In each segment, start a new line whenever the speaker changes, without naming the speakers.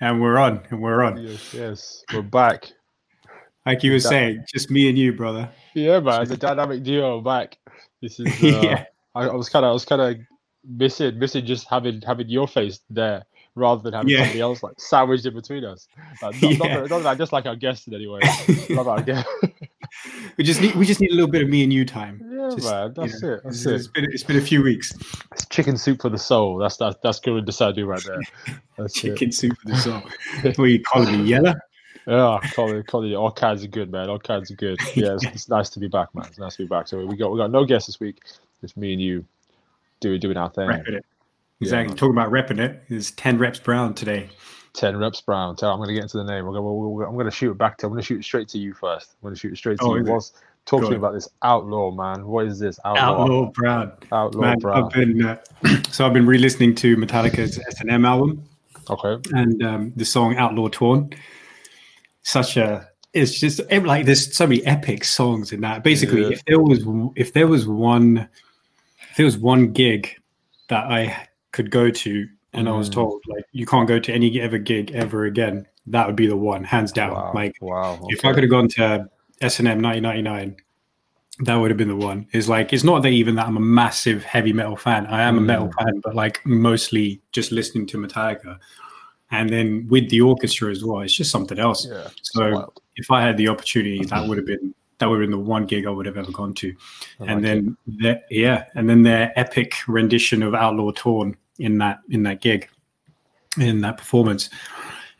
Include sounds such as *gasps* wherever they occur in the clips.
And we're on, and we're on.
Yes, yes, we're back.
Like you were
That-
saying, just me and you, brother.
Yeah, man, it's a dynamic duo back. This is. *laughs* Uh,
Yeah.
I, I was kind of, I was kind of missing, missing just having having your face there rather than having
Yeah.
somebody else like sandwiched in between us. Like, not, not,
Yeah.
that, not that I just like our guests in any way. *laughs* Not that I get.
we just need we just need a little bit of me and you time. *laughs*
yeah,
Just,
man,
you
that's
know,
it. That's
it's,
it.
been it's been a few weeks.
It's chicken soup for the soul. That's that's that's good to Sadu right there. *laughs* That's it.
Chicken soup for the soul. *laughs* what you calling me, yellow?
Yeah, Colin, Colin, all kinds of good, man. All kinds of good. *laughs* Yeah, it's, it's nice to be back, man. It's nice to be back. So we got we got no guests this week. Just me and you doing doing our thing.
Repping it. Exactly.
man.
Talking about repping it. It's ten reps brown today.
Ten reps, Brown. Tell I'm going to get into the name. Gonna, we're, we're- I'm going to shoot it back to. I'm going to shoot it straight to you first. I'm going to shoot it straight to
Oh,
you.
is it?
What's, talk
Go
to me
on.
about this outlaw, man. What is this outlaw?
Outlaw Brown.
Outlaw,
Man,
Brown.
I've been uh, *clears throat* so I've been re-listening to Metallica's S and M album
Okay.
and um, the song Outlaw Torn. Such a it's just like there's so many epic songs in that. Basically,
Yeah.
if there was if there was one if there was one gig that I could go to and I was
Mm.
told like you can't go to any ever gig ever again, that would be the one, hands down.
Wow.
Like
wow.
if I could have gone to S and M 1999, that would have been the one. It's like it's not that even that I'm a massive heavy metal fan. I am a metal
Mm.
fan, but like mostly just listening to Metallica, and then with the orchestra as well. It's just something else.
Yeah.
So
wild.
if I had the opportunity, that would have been that would have been the one gig I would have ever gone to.
I
and
like
then their, yeah, and then their epic rendition of Outlaw Torn in that in that gig, in that performance,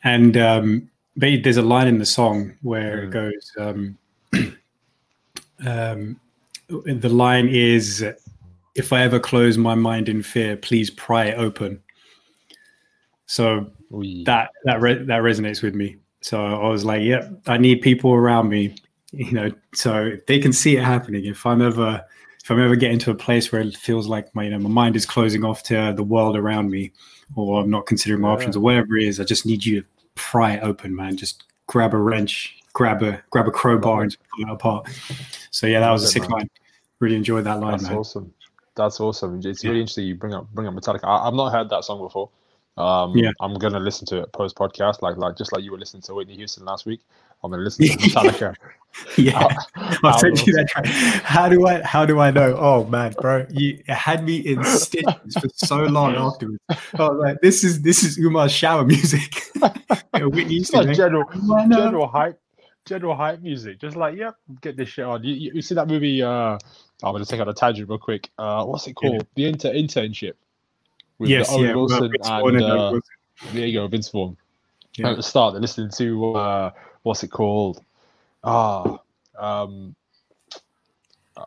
and um, ba- there's a line in the song where it
Mm.
goes. Um, um, the line is, "If I ever close my mind in fear, please pry it open." So that that re- that resonates with me. So I was like, "Yep, I need people around me, *laughs* you know, so if they can see it happening. If I'm ever if I'm ever getting to a place where it feels like my you know my mind is closing off to the world around me, or I'm not considering my
Yeah.
options, or whatever it is, I just need you to pry it open, man. Just grab a wrench, grab a grab a crowbar, and pull it apart. So yeah, that was a sick line. Really enjoyed that line,
That's
man.
awesome. That's awesome. It's
Yeah.
really interesting. You bring up bring up Metallica. I, I've not heard that song before. Um,
Yeah.
I'm gonna listen to it post podcast, like like just like you were listening to Whitney Houston last week. I'm gonna listen to *laughs* Metallica.
Yeah.
Out- *laughs*
I'll send you that track. How do I? How do I know? Oh man, bro, you had me in stitches for so long *laughs* afterwards. I was like, "This is this is Umar's shower music." Whitney Houston,
like
eh?
general general hype, general hype music. Just like, yep, get this shit on. You, you, you see that movie? Uh, I'm gonna take out a tangent real quick. Uh, what's it
Yeah.
called? The inter internship. With
Yes,
Owen
yeah.
Wilson and,
and, uh, Wilson.
there you go, Vince Vaughn.
Yeah.
At the start, they're listening to uh, what's it called? Ah, um, uh,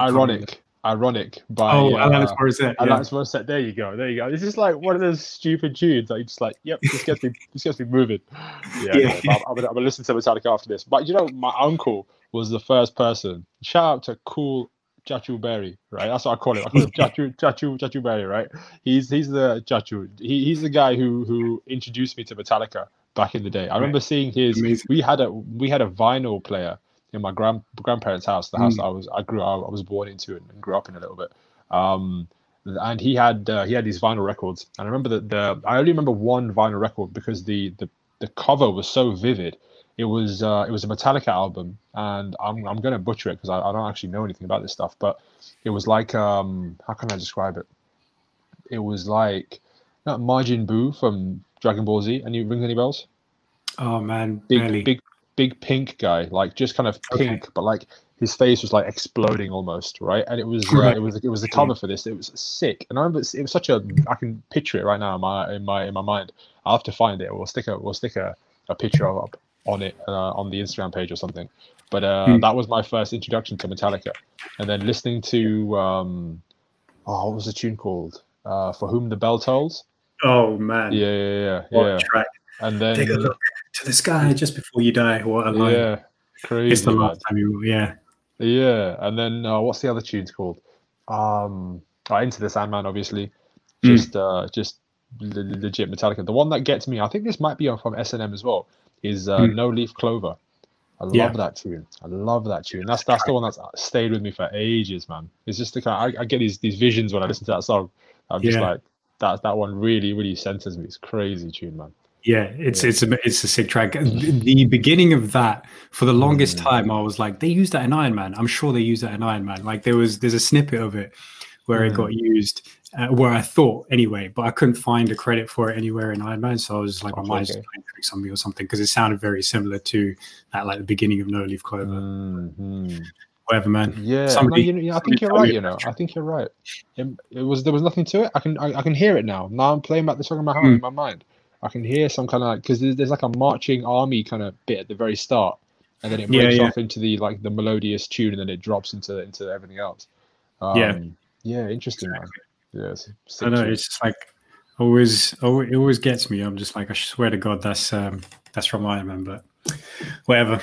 ironic, ironic by
Oh,
uh,
Alanis Morissette. Yeah.
Alanis Morissette. There you go. There you go. This is like one of those stupid tunes. Like just like, yep, this gets me, *laughs* this gets me moving. Yeah,
Yeah.
yeah, I'm, I'm, gonna, I'm gonna listen to Metallica after this. But you know, my uncle was the first person. Shout out to Cool Jachu Berry, right? That's what I call him. I call him *laughs* Jachu Jachu Jachu Berry, right? He's he's the Jachu. He, he's the guy who who introduced me to Metallica back in the day. I remember seeing his.
Amazing.
We had a we had a vinyl player in my grand grandparents' house, the house
Mm.
I was I grew I was born into and, and grew up in a little bit. Um, and he had uh, he had these vinyl records, and I remember that the I only remember one vinyl record because the the, the cover was so vivid. It was uh, it was a Metallica album, and I'm I'm gonna butcher it because I, I don't actually know anything about this stuff, but it was like um how can I describe it? It was like not Majin Buu from Dragon Ball Z. Any ring any bells?
Oh man,
big
barely.
big big pink guy like just kind of
Okay.
pink but like his face was like exploding almost right? And it was uh, it was it was the cover for this. It was sick. And i remember it was such a i can picture it right now in my in my in my mind. I'll have to find it. We'll stick a we'll stick a, a picture up on it uh, on the instagram page or something. But uh
Hmm.
that was my first introduction to metallica. And then listening to um oh what was the tune called? Uh for whom the bell tolls?
Oh man,
yeah yeah yeah
What
yeah.
track.
And then
Take a look to the sky just before you die. What a line.
yeah crazy
it's the last time you. Yeah.
Yeah, and then uh, what's the other tunes called? Um, oh, Enter the Sandman, obviously.
Mm.
Just, uh, just le- le- legit Metallica. The one that gets me, I think this might be on from S and M as well, is uh,
Mm.
No Leaf Clover. I love
Yeah.
that tune. I love that tune. That's that's the one that's stayed with me for ages, man. It's just the kind. I, I get these these visions when I listen to that song. I'm just
Yeah.
like that. That one really really centers me. It's crazy tune, man.
Yeah, it's yeah. it's a it's a sick track. The beginning of that, for the longest mm. time, I was like, they used that in Iron Man. I'm sure they used that in Iron Man. Like there was there's a snippet of it where mm. it got used, uh, where I thought anyway, but I couldn't find a credit for it anywhere in Iron Man. So I was like, my mind's okay. playing tricks on me or something because it sounded very similar to that, like the beginning of No Leaf Clover. Mm-hmm whatever, man.
Yeah, somebody, no, you know, I think you're right. You know, I think you're right. It, it, was there was nothing to it. I can I, I, can hear it now. Now I'm playing back the song in my, mm. in my mind. I can hear some kind of like because there's, there's, like a marching army kind of bit at the very start, and then it breaks yeah, yeah. off into the like the melodious tune, and then it drops into into everything else. Um,
yeah,
yeah, interesting, exactly. man. Yeah,
I know. It's just like always, oh, it always gets me. I'm just like, I swear to God, that's um, that's from Iron Man, but whatever.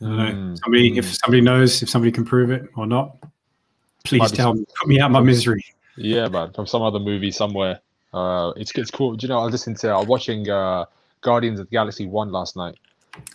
I don't know. Mm, somebody, mm. if somebody knows, if somebody can prove it or not, please tell me. Put me out my misery.
Yeah, man, from some other movie somewhere. Uh, it's it's cool. Do you know? I was listening to. I was watching uh, Guardians of the Galaxy One last night.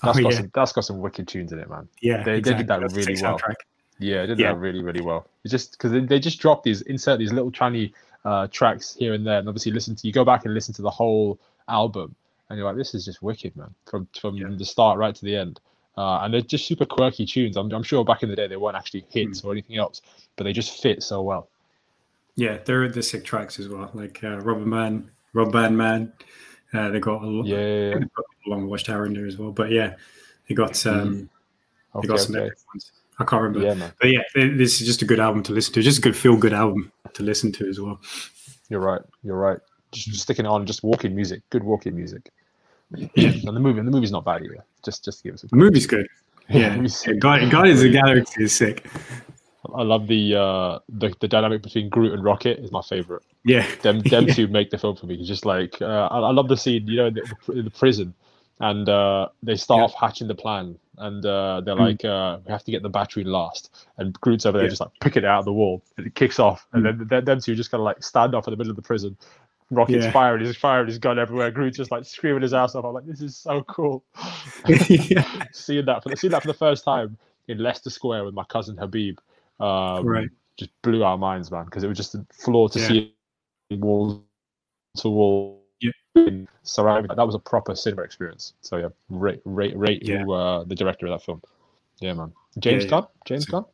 That's oh, got yeah. some. That's got some wicked tunes in it, man.
Yeah,
they, exactly. they did that really well. Soundtrack. Yeah, they did yeah. that really really well. It's just because they, they just drop these insert these little tiny uh, tracks here and there, and obviously listen to you go back and listen to the whole album, and you're like, this is just wicked, man, from from yeah. the start right to the end. Uh, and they're just super quirky tunes. I'm, I'm, sure back in the day they weren't actually hits mm. or anything else, but they just fit so well.
Yeah, they're the sick tracks as well, like uh, Rubber Man, Rubber Band Man. Uh, they got a lot,
yeah, yeah, yeah. *laughs*
long watchtower in there as well. But yeah, they got mm-hmm. um, okay, they got some okay. ones. I can't remember. Yeah, man. But yeah, this is just a good album to listen to. Just a good feel good album to listen to as well.
You're right. You're right. Just, just sticking on, just walking music. Good walking music. *clears throat* Yeah. and the movie, and the movie's not bad either. Just, just to give us. A
the movie's good. *laughs* Yeah, yeah. Guardians of the *laughs* Galaxy is sick.
I love the uh the, the dynamic between Groot and Rocket is my favorite.
Yeah,
them them *laughs* two make the film for me. It's just like uh, I, I, love the scene, you know, in the, in the prison, and uh, they start yeah. off hatching the plan, and uh, they're mm. like, uh, "We have to get the battery last," and Groot's over there yeah. just like picking it out of the wall, and it kicks off, and mm. then them two just kind of like stand off in the middle of the prison, Rocket's yeah. firing, he's firing his gun everywhere. Groot's just like screaming his ass off. I'm like, this is so cool. *laughs* yeah. *laughs* seeing that for the, seeing that for the first time in Leicester Square with my cousin Habib, um, right. just blew our minds, man, because it was just floor to yeah. see wall to wall. Yeah. Surrounding that was a proper cinema experience. So yeah, rate rate rate yeah. who uh, the director of that film. Yeah, man. James yeah, Gunn. James Gunn.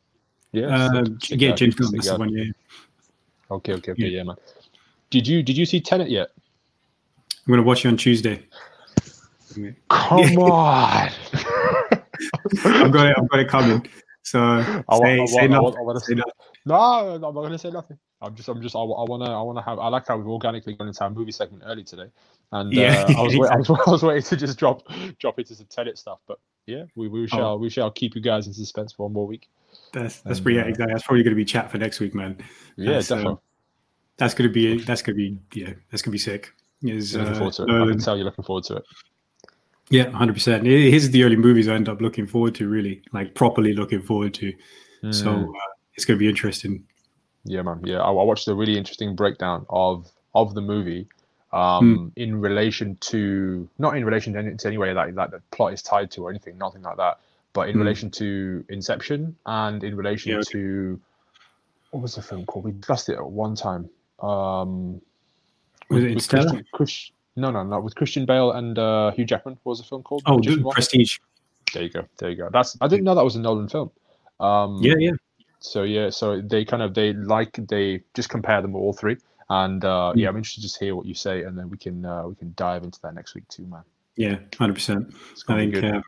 Yeah. Uh, yeah, James Gunn. That's the one. Yeah.
Okay. Okay. Okay. Yeah, man. Did you did you see Tenet yet?
I'm gonna watch it on Tuesday.
Come on. *laughs*
I've got it. I've got it coming. So I, say, I, say nothing. I, I, say nothing.
No, I'm not gonna say nothing. I'm just, I'm just, I, I wanna, I wanna have. I like how we've organically gone into our movie segment early today, and yeah, uh, I, was, *laughs* I, was, *laughs* I was waiting to just drop, drop into some Tenet stuff. But yeah, we, we shall, oh. we shall keep you guys in suspense for one more week.
That's that's and, pretty uh, exactly. That's probably gonna be chat for next week, man.
Yeah, that's, definitely.
that's gonna be that's gonna be yeah that's gonna be sick. Is
looking uh, forward to it. I can tell you're looking forward to it.
Yeah, hundred percent. Here's the only movies I end up looking forward to, really, like properly looking forward to. Mm. So uh, it's going to be interesting.
Yeah, man. Yeah, I, I, watched a really interesting breakdown of of the movie um, mm. in relation to not in relation to, any, to any way that that the plot is tied to or anything, nothing like that, but in mm. relation to Inception and in relation yeah, okay. to what was the film called? We discussed it at one time. Um,
was with, it Interstellar?
Christian, no, no, no. With Christian Bale and uh, Hugh Jackman. What was the film called?
Oh, Prestige.
There you go. There you go. That's. I didn't know that was a Nolan film. Um,
yeah, yeah.
So yeah, so they kind of they like they just compare them all three, and uh, mm. yeah, I'm interested to just hear what you say, and then we can uh, we can dive into that next week too, man.
Yeah, hundred percent. I think. Uh,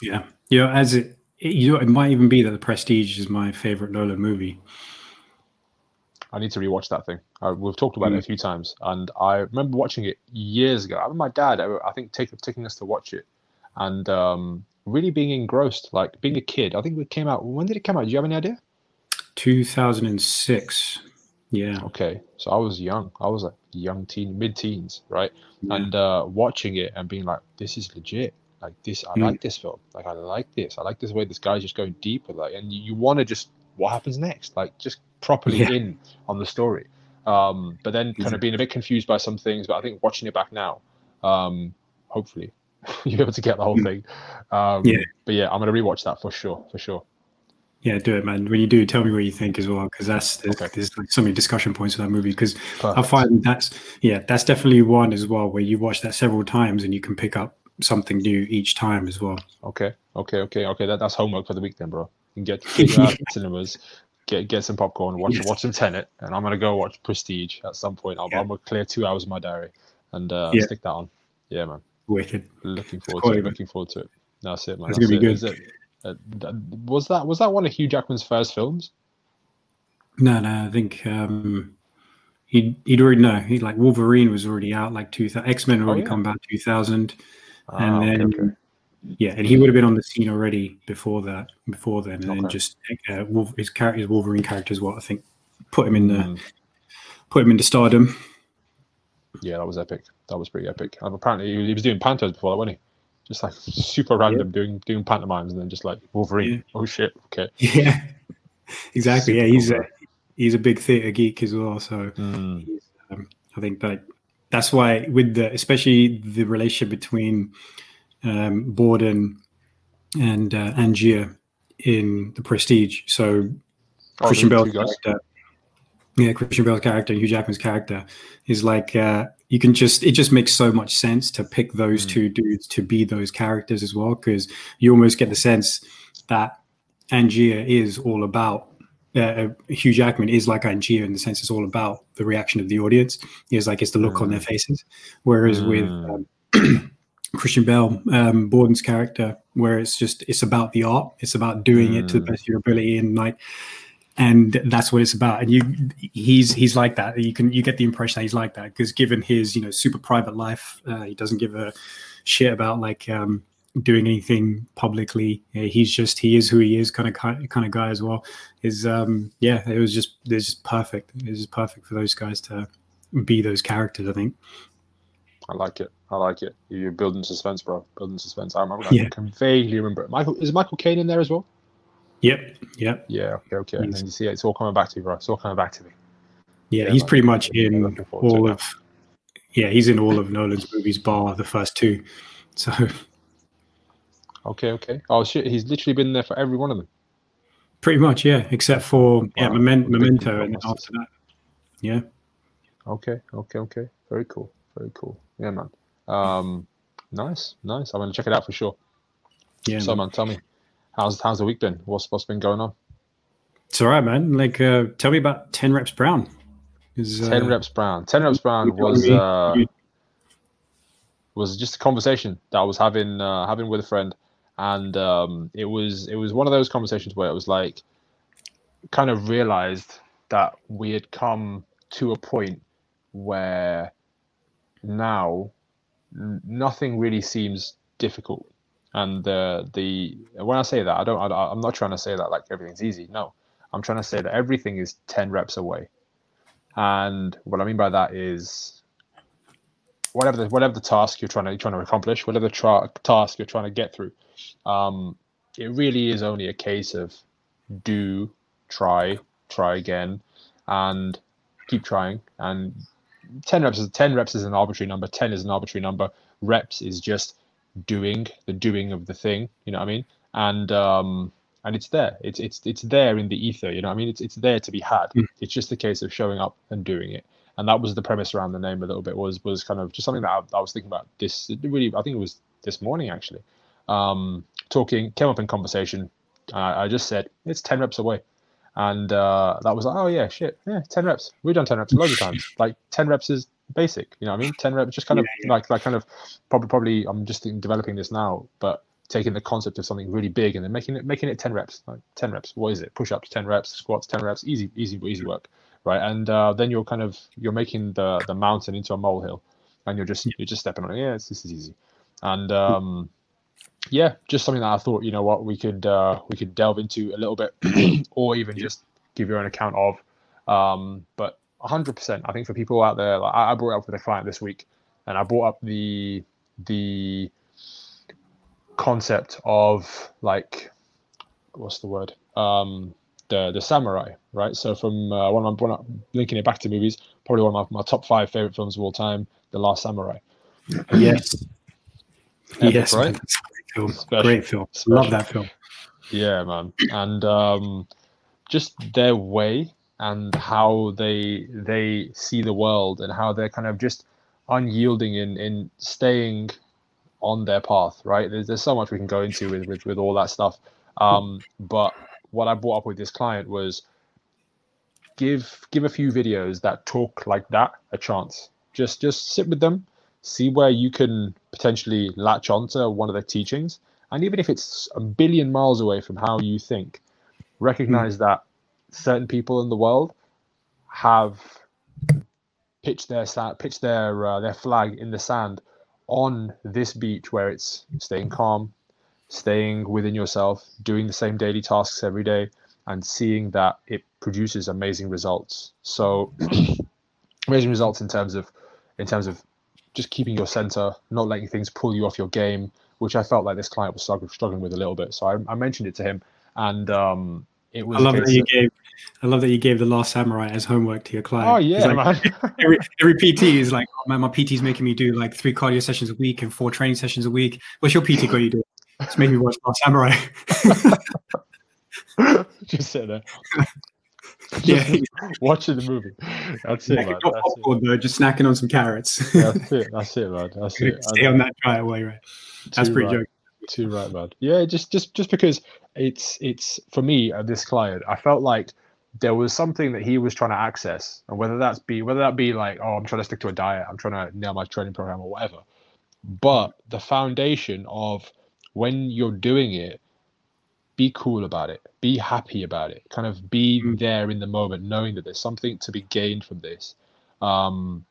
yeah, you know, as it, it, you know, it might even be that the Prestige is my favorite Nolan movie.
I need to rewatch that thing. Uh, we've talked about mm. it a mm. few times, and I remember watching it years ago. I remember my dad, I think, taking taking us to watch it, and um, really being engrossed, like being a kid. I think it came out. When did it come out? Do you have any idea?
Two thousand and six. Yeah.
Okay, so I was young. I was like young teen, mid teens, right? Yeah. And uh, watching it and being like, "This is legit." Like this, I mm. like this film. Like I like this. I like this way this guy's just going deeper. Like, and you, you want to just what happens next? Like just properly yeah. in on the story. Um, but then kind of being a bit confused by some things. But I think watching it back now, um, hopefully *laughs* you'll be able to get the whole mm. thing. Um, yeah. But yeah, I'm gonna rewatch that for sure, for sure.
Yeah, do it, man. When you do, tell me what you think as well, because that's there's, okay. there's like so many discussion points for that movie. Because I find that's yeah, that's definitely one as well where you watch that several times and you can pick up something new each time as well.
Okay, okay, okay, okay. That, that's homework for the week then, bro. You can get, get out *laughs* cinemas, get get some popcorn, watch yes. watch some Tenet, and I'm gonna go watch Prestige at some point. I'll, yeah. I'm gonna clear two hours of my diary and uh, yeah. stick that on. Yeah, man.
Wicked.
Looking forward to it. Looking forward to it. That's it, man. That's, That's gonna it. be good. Uh, was that was that one of Hugh Jackman's first films?
No, no. I think um, he he'd already know. He like Wolverine was already out like two thousand. X Men already oh, yeah. come out two thousand, ah, and then okay, okay. Yeah, and he would have been on the scene already before that. Before then, and okay. then just uh, his character, his Wolverine character is what I think put him in the mm. put him into stardom.
Yeah, that was epic. That was pretty epic. And apparently, he was doing pantos before that, wasn't he? just like *laughs* super random yeah. doing doing pantomimes and then just like Wolverine. Yeah. Oh shit! Okay. *laughs*
Yeah, exactly. Super yeah, he's cool. a he's a big theater geek as well. So mm. um, I think that that's why with the especially the relationship between um, Borden and uh, Angier in the Prestige. So oh, Christian Bale's character, yeah, Christian Bale's character, Hugh Jackman's character is like uh, you can just it just makes so much sense to pick those mm. two dudes to be those characters as well because you almost get the sense that Angier is all about uh, uh, Hugh Jackman is like Angier in the sense it's all about the reaction of the audience. It's like it's the look mm. on their mm. faces, whereas mm. with um, *clears throat* Christian Bale, um, Borden's character, where it's just it's about the art, it's about doing it to the mm. best of your ability, and like and that's what it's about. And you he's he's like that. You can you get the impression that he's like that because given his you know super private life uh, he doesn't give a shit about like um doing anything publicly. He's just he is who he is kind of kind of guy as well. Is um yeah it was just it's just perfect. It was just perfect for those guys to be those characters i think.
I like it i like it you're building suspense bro building suspense i remember yeah. i can vaguely remember michael is michael caine in there as well
Yep. Yep.
Yeah. Okay. Okay. And you see, it's all coming back to you, bro. It's all coming back to me.
Yeah, yeah he's man. pretty much in all of. Yeah, he's in all of Nolan's movies, bar the first two. So.
Okay. Okay. Oh shit! He's literally been there for every one of them.
Pretty much, yeah, except for yeah, wow. Memento, and after that. Yeah.
Okay. Okay. Okay. Very cool. Very cool. Yeah, man. Um, nice. Nice. I'm gonna check it out for sure. Yeah. So, man, man tell me, How's how's the week been? What's what's been going on?
It's all right, man. Like, uh, tell me about Ten Reps Brown.
Uh, Ten Reps Brown. Ten Reps Brown was uh, was just a conversation that I was having uh, having with a friend, and um, it was it was one of those conversations where it was like, kind of realized that we had come to a point where now nothing really seems difficult and the the when I say that, I don't. I, I'm not trying to say that like everything's easy. No, I'm trying to say that everything is ten reps away. And what I mean by that is whatever the whatever the task you're trying to you're trying to accomplish, whatever tra- task you're trying to get through, um, it really is only a case of do, try, try again, and keep trying. And ten reps is ten reps is an arbitrary number. Ten is an arbitrary number. Reps is just doing the doing of the thing you know what i mean and um and it's there it's it's it's there in the ether you know what i mean it's it's there to be had mm. it's just a case of showing up and doing it and that was the premise around the name a little bit was was kind of just something that i, I was thinking about this really i think it was this morning actually um talking came up in conversation I, I just said it's 10 reps away and uh, that was like, oh yeah, shit, yeah, ten reps. We've done ten reps loads of *laughs* times. Like ten reps is basic. You know what I mean? Ten reps, just kind yeah, of yeah. like like kind of probably probably I'm just developing this now, but taking the concept of something really big and then making it making it ten reps. Like ten reps. What is it? Push ups, ten reps. Squats, ten reps. Easy, easy, easy work, right? And uh, then you're kind of you're making the the mountain into a molehill, and you're just you're just stepping on it. Yeah, this is easy, and um, yeah, just something that I thought you know what we could uh, we could delve into a little bit, *clears throat* or even just give you an account of. Um, but 100%. I think for people out there, like I, brought it up with a client this week, and I brought up the the concept of like what's the word? Um the the samurai right? So from uh, one of my linking it back to movies probably one of my, my top five favorite films of all time the last samurai.
Yes. Epic, yes right great film, great film. Special. love that film
Yeah, man, and um, just their way and how they they see the world and how they're kind of just unyielding in in staying on their path. Right? There's there's so much we can go into with with, with all that stuff. Um, but what I brought up with this client was give give a few videos that talk like that a chance. Just just sit with them, see where you can potentially latch onto one of their teachings, and even if it's a billion miles away from how you think, recognize mm. that certain people in the world have pitched their pitched their uh, their flag in the sand on this beach where it's staying calm, staying within yourself, doing the same daily tasks every day, and seeing that it produces amazing results. So *clears throat* amazing results in terms of in terms of just keeping your center, not letting things pull you off your game, which I felt like this client was struggling with a little bit. So I, I mentioned it to him, and um, it was.
I love that you gave. I love that you gave the Last Samurai as homework to your client.
Oh yeah,
like, *laughs* every, every PT is like, oh, man, my PT is making me do like three cardio sessions a week and four training sessions a week. What's your PT *laughs* got you do? It's making me watch Last Samurai. *laughs*
Just sit there. *laughs*
yeah, *laughs*
watching the movie. That's it, man. That's
popcorn, it. Though, just snacking on some carrots.
that's it. That's it, man. That's it. *laughs*
Stay on that diet away, right? That's Too pretty
right. Too right, man. Yeah, just just just because it's it's for me uh, this client, I felt like there was something that he was trying to access, and whether that's be whether that be like, oh, I'm trying to stick to a diet, I'm trying to nail my training program or whatever. But the foundation of when you're doing it, be cool about it, be happy about it, kind of be mm. there in the moment, knowing that there's something to be gained from this, um,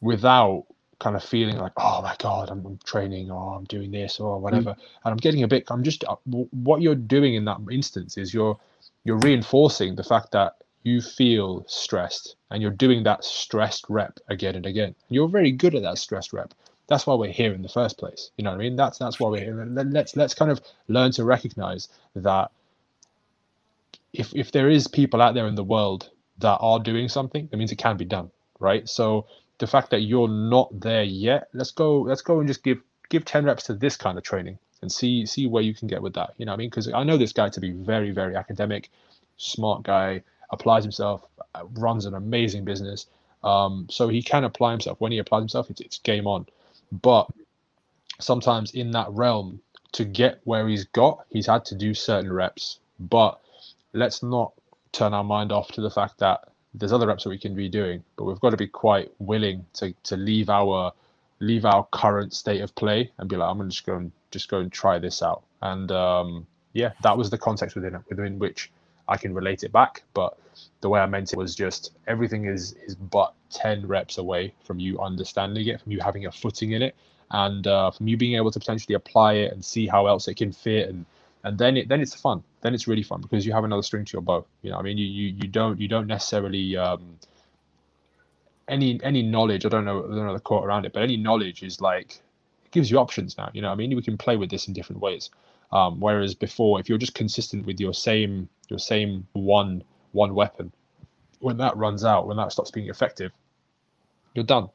without kind of feeling like, oh my god, I'm, I'm training or I'm doing this or whatever, mm. and I'm getting a bit. I'm just uh, what you're doing in that instance is you're you're reinforcing the fact that you feel stressed and you're doing that stressed rep again and again. You're very good at that stressed rep that's why we're here in the first place. You know what I mean? That's that's why we're here. Let's let's kind of learn to recognize that if if there is people out there in the world that are doing something, that means it can be done, right? So the fact that you're not there yet, let's go let's go and just give give 10 reps to this kind of training and see see where you can get with that. You know what I mean? Because I know this guy to be very very academic, smart guy, applies himself, uh, runs an amazing business. Um, so he can apply himself. When he applies himself, it's, it's game on. But sometimes in that realm, to get where he's got, he's had to do certain reps. But let's not turn our mind off to the fact that there's other reps that we can be doing, but we've got to be quite willing to to leave our leave our current state of play and be like, I'm gonna just go and just go and try this out. And um, yeah, that was the context within within which I can relate it back. But the way I meant it was just everything is is but ten reps away from you understanding it, from you having a footing in it, and uh, from you being able to potentially apply it and see how else it can fit, and and then it then it's fun. Then it's really fun because you have another string to your bow. You know, I mean, you you, you don't you don't necessarily um, any any knowledge. I don't know I don't know the quote around it, but any knowledge is like it gives you options now. You know, I mean, we can play with this in different ways. Um, whereas before, if you're just consistent with your same your same one one weapon, when that runs out, when that stops being effective, you're done.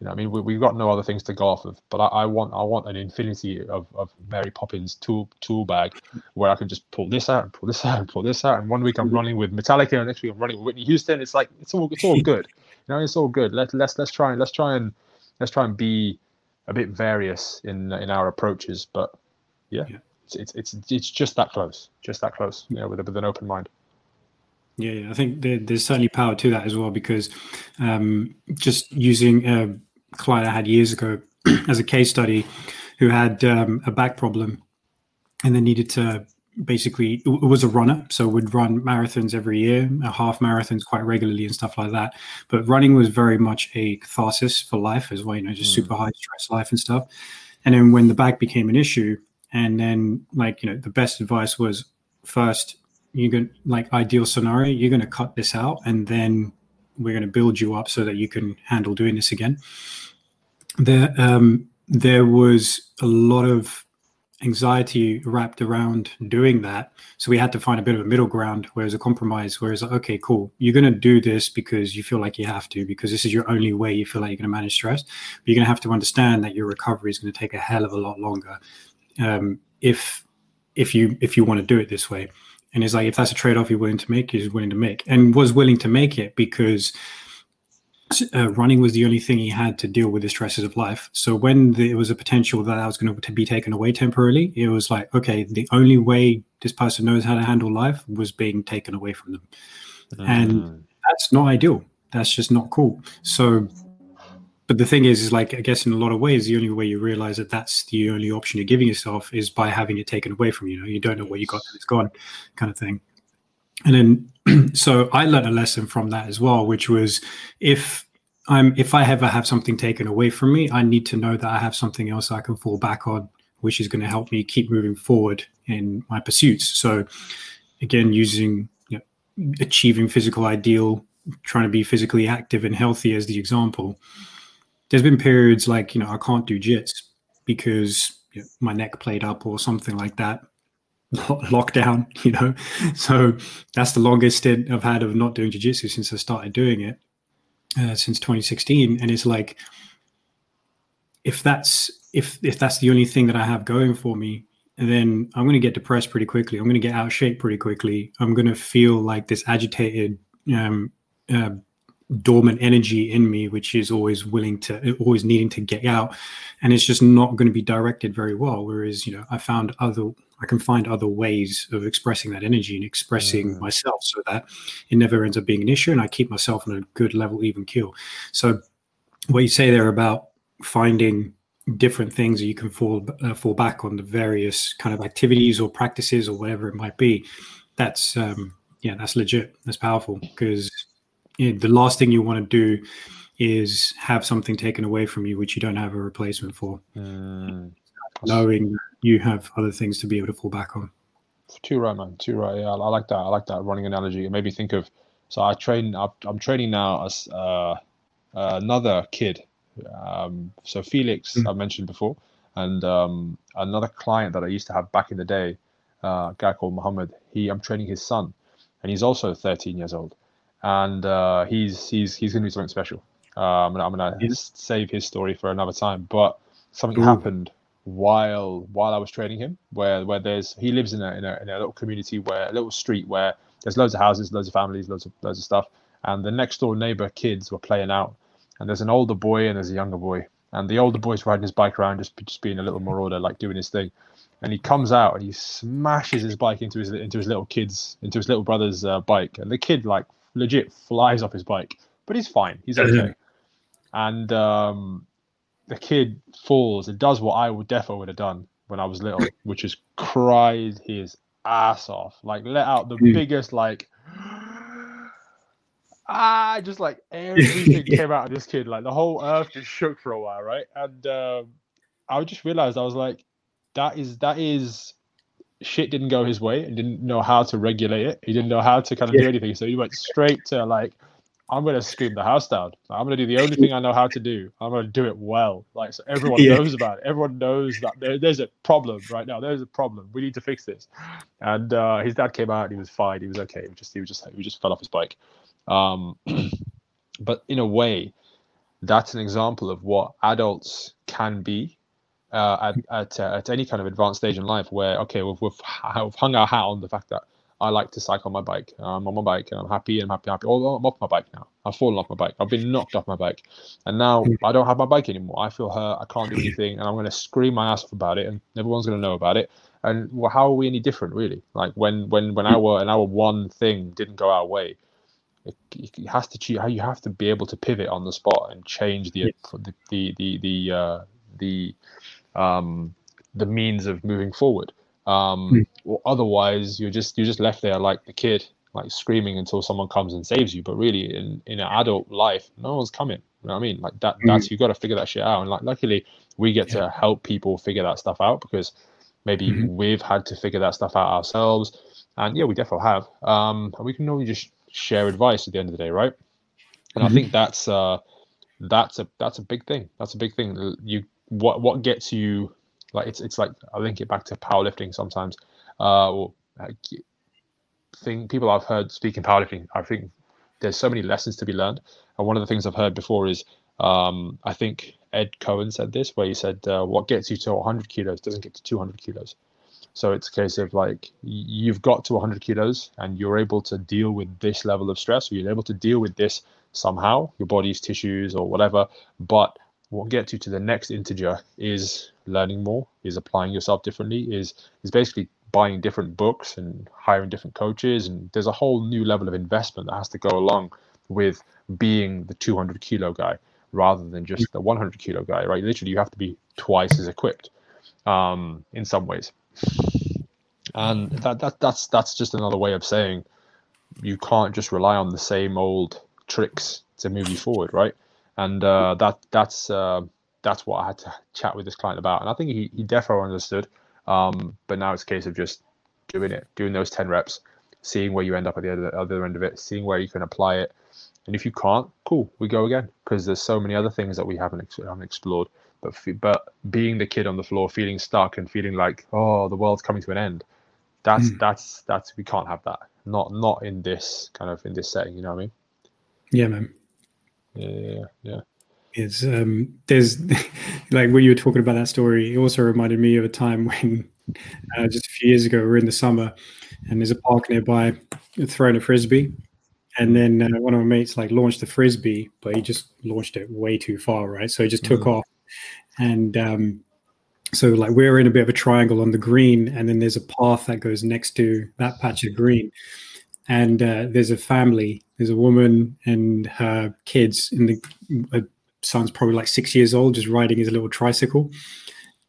You know, I mean, we, have got no other things to go off of. But I, I, want, I want an infinity of, of Mary Poppins tool tool bag where I can just pull this out and pull this out and pull this out. And one week I'm mm-hmm. running with Metallica, and next week I'm running with Whitney Houston. It's like it's all it's all good. *laughs* You know, it's all good. Let let's let's try and let's try and let's try and be a bit various in in our approaches. But yeah, yeah. It's, it's it's just that close, just that close. You know, with, with an open mind.
Yeah, yeah, I think there, there's certainly power to that as well because um, just using a client I had years ago *clears throat* as a case study who had um, a back problem and then needed to basically it was a runner so would run marathons every year half marathons quite regularly and stuff like that but running was very much a catharsis for life as well you know just mm. super high stress life and stuff and then when the back became an issue and then like you know the best advice was first you're going like ideal scenario you're going to cut this out and then we're going to build you up so that you can handle doing this again. There um, there was a lot of anxiety wrapped around doing that. So we had to find a bit of a middle ground where a compromise where it's like okay cool. You're going to do this because you feel like you have to because this is your only way you feel like you're going to manage stress. But you're going to have to understand that your recovery is going to take a hell of a lot longer um, if if you if you want to do it this way. And it's like if that's a trade off you're willing to make, he's willing to make, and was willing to make it because uh, running was the only thing he had to deal with the stresses of life. So when there was a potential that I was going to be taken away temporarily, it was like, okay, the only way this person knows how to handle life was being taken away from them, mm. and that's not ideal. That's just not cool. So, but the thing is, is like I guess in a lot of ways, the only way you realize that that's the only option you're giving yourself is by having it taken away from you. You know, you don't know what you got till it's gone, kind of thing. And then *clears throat* so I learned a lesson from that as well, which was if I'm if I ever have something taken away from me, I need to know that I have something else I can fall back on, which is going to help me keep moving forward in my pursuits. So again, using you know, achieving physical ideal, trying to be physically active and healthy as the example. There's been periods like you know I can't do jits because you know, my neck played up or something like that lockdown, *laughs* you know. So that's the longest stint I've had of not doing jiu-jitsu since I started doing it, uh, since 2016. And it's like, if that's if if that's the only thing that I have going for me, then I'm going to get depressed pretty quickly. I'm going to get out of shape pretty quickly. I'm going to feel like this agitated, um, uh, dormant energy in me, which is always willing to, always needing to get out, and it's just not going to be directed very well. Whereas, you know, I found other I can find other ways of expressing that energy and expressing mm. myself so that it never ends up being an issue and I keep myself on a good level, even keel. So, what you say there about finding different things that you can fall uh, fall back on the various kind of activities or practices or whatever it might be, that's um, yeah, that's legit. That's powerful because the last thing you want to do is have something taken away from you which you don't have a replacement for. Mm knowing you have other things to be able to fall back on.
Too right, man. Too right. Yeah, I, I like that. I like that running analogy. It made me think of. So I train. I'm training now as uh, another kid. Um, so Felix, mm-hmm. I mentioned before, and um, another client that I used to have back in the day, uh, a guy called Muhammad. He, I'm training his son, and he's also 13 years old, and uh, he's he's he's gonna do something special. Um, I'm gonna save his story for another time, but something Ooh. happened while while I was training him, where where there's he lives in a, in a in a little community where a little street where there's loads of houses, loads of families, loads of loads of stuff, and the next door neighbor kids were playing out, and there's an older boy and there's a younger boy, and the older boy's riding his bike around, just just being a little marauder, like doing his thing, and he comes out and he smashes his bike into his into his little kids into his little brother's uh, bike, and the kid like legit flies off his bike, but he's fine, he's okay, and um, the kid falls and does what I would definitely would have done when I was little, *laughs* which is cried his ass off, like let out the biggest like *gasps* ah, just like everything *laughs* came out of this kid, like the whole earth just shook for a while, right? And um, I just realized I was like, that is that is shit didn't go his way and didn't know how to regulate it. He didn't know how to kind of yeah. do anything, so he went straight to like I'm gonna scream the house down. I'm gonna do the only thing I know how to do. I'm gonna do it well, like so everyone *laughs* yeah. knows about it. Everyone knows that there, there's a problem right now. There's a problem. We need to fix this. And uh, his dad came out. and He was fine. He was okay. He was just he was just he just fell off his bike. Um, *clears throat* but in a way, that's an example of what adults can be uh, at at, uh, at any kind of advanced stage in life. Where okay, we've, we've, we've hung our hat on the fact that I like to cycle on my bike. I'm on my bike and I'm happy and I'm happy, happy. Although I'm off my bike now. I've fallen off my bike. I've been knocked off my bike. And now. I don't have my bike anymore. I feel hurt. I can't do anything. And I'm going to scream my ass off about it and everyone's going to know about it. And well, how are we any different, really? Like when, when, when our, and our one thing didn't go our way, it, has to how you have to be able to pivot on the spot and change the, the, the, the, the, uh, the, um, the means of moving forward. Um, mm. or otherwise, you're just you're just left there like the kid, like screaming until someone comes and saves you. But really, in in an adult life, no one's coming. You know what I mean? Like that. Mm. That's you got to figure that shit out. And like, luckily, we get yeah. to help people figure that stuff out because maybe mm-hmm. we've had to figure that stuff out ourselves. And yeah, we definitely have. Um, and we can only just share advice at the end of the day, right? And mm-hmm. I think that's uh, that's a that's a big thing. That's a big thing. You what what gets you like it's it's like I link it back to powerlifting sometimes. Uh, or uh, thing people I've heard speaking powerlifting, I think there's so many lessons to be learned. And one of the things I've heard before is um, I think Ed Coan said this, where he said, uh, "What gets you to 100 kilos doesn't get to 200 kilos." So it's a case of like you've got to 100 kilos and you're able to deal with this level of stress, or you're able to deal with this somehow, your body's tissues or whatever. But what gets you to the next integer is learning more, is applying yourself differently, is is basically buying different books and hiring different coaches. And there's a whole new level of investment that has to go along with being the 200 kilo guy rather than just the 100 kilo guy, right? Literally, you have to be twice as equipped um, in some ways. And that, that that's that's just another way of saying you can't just rely on the same old tricks to move you forward, right? And uh, that that's uh, that's what I had to chat with this client about, and I think he he definitely understood. Um, but now it's a case of just doing it, doing those ten reps, seeing where you end up at the other, other end of it, seeing where you can apply it, and if you can't, cool, we go again because there's so many other things that we haven't haven't explored. But but being the kid on the floor, feeling stuck and feeling like oh the world's coming to an end, that's mm. that's that's we can't have that. Not not in this kind of in this setting. You know what I mean?
Yeah, man.
Yeah, yeah, yeah.
It's um, there's *laughs* like when you were talking about that story, it also reminded me of a time when uh, just a few years ago we are in the summer, and there's a park nearby, throwing a frisbee, and then uh, one of my mates like launched the frisbee, but he just launched it way too far, right? So he just took mm. off, and um, so like we're in a bit of a triangle on the green, and then there's a path that goes next to that patch of green, and uh, there's a family, there's a woman and her kids, and the son's probably like six years old, just riding his little tricycle,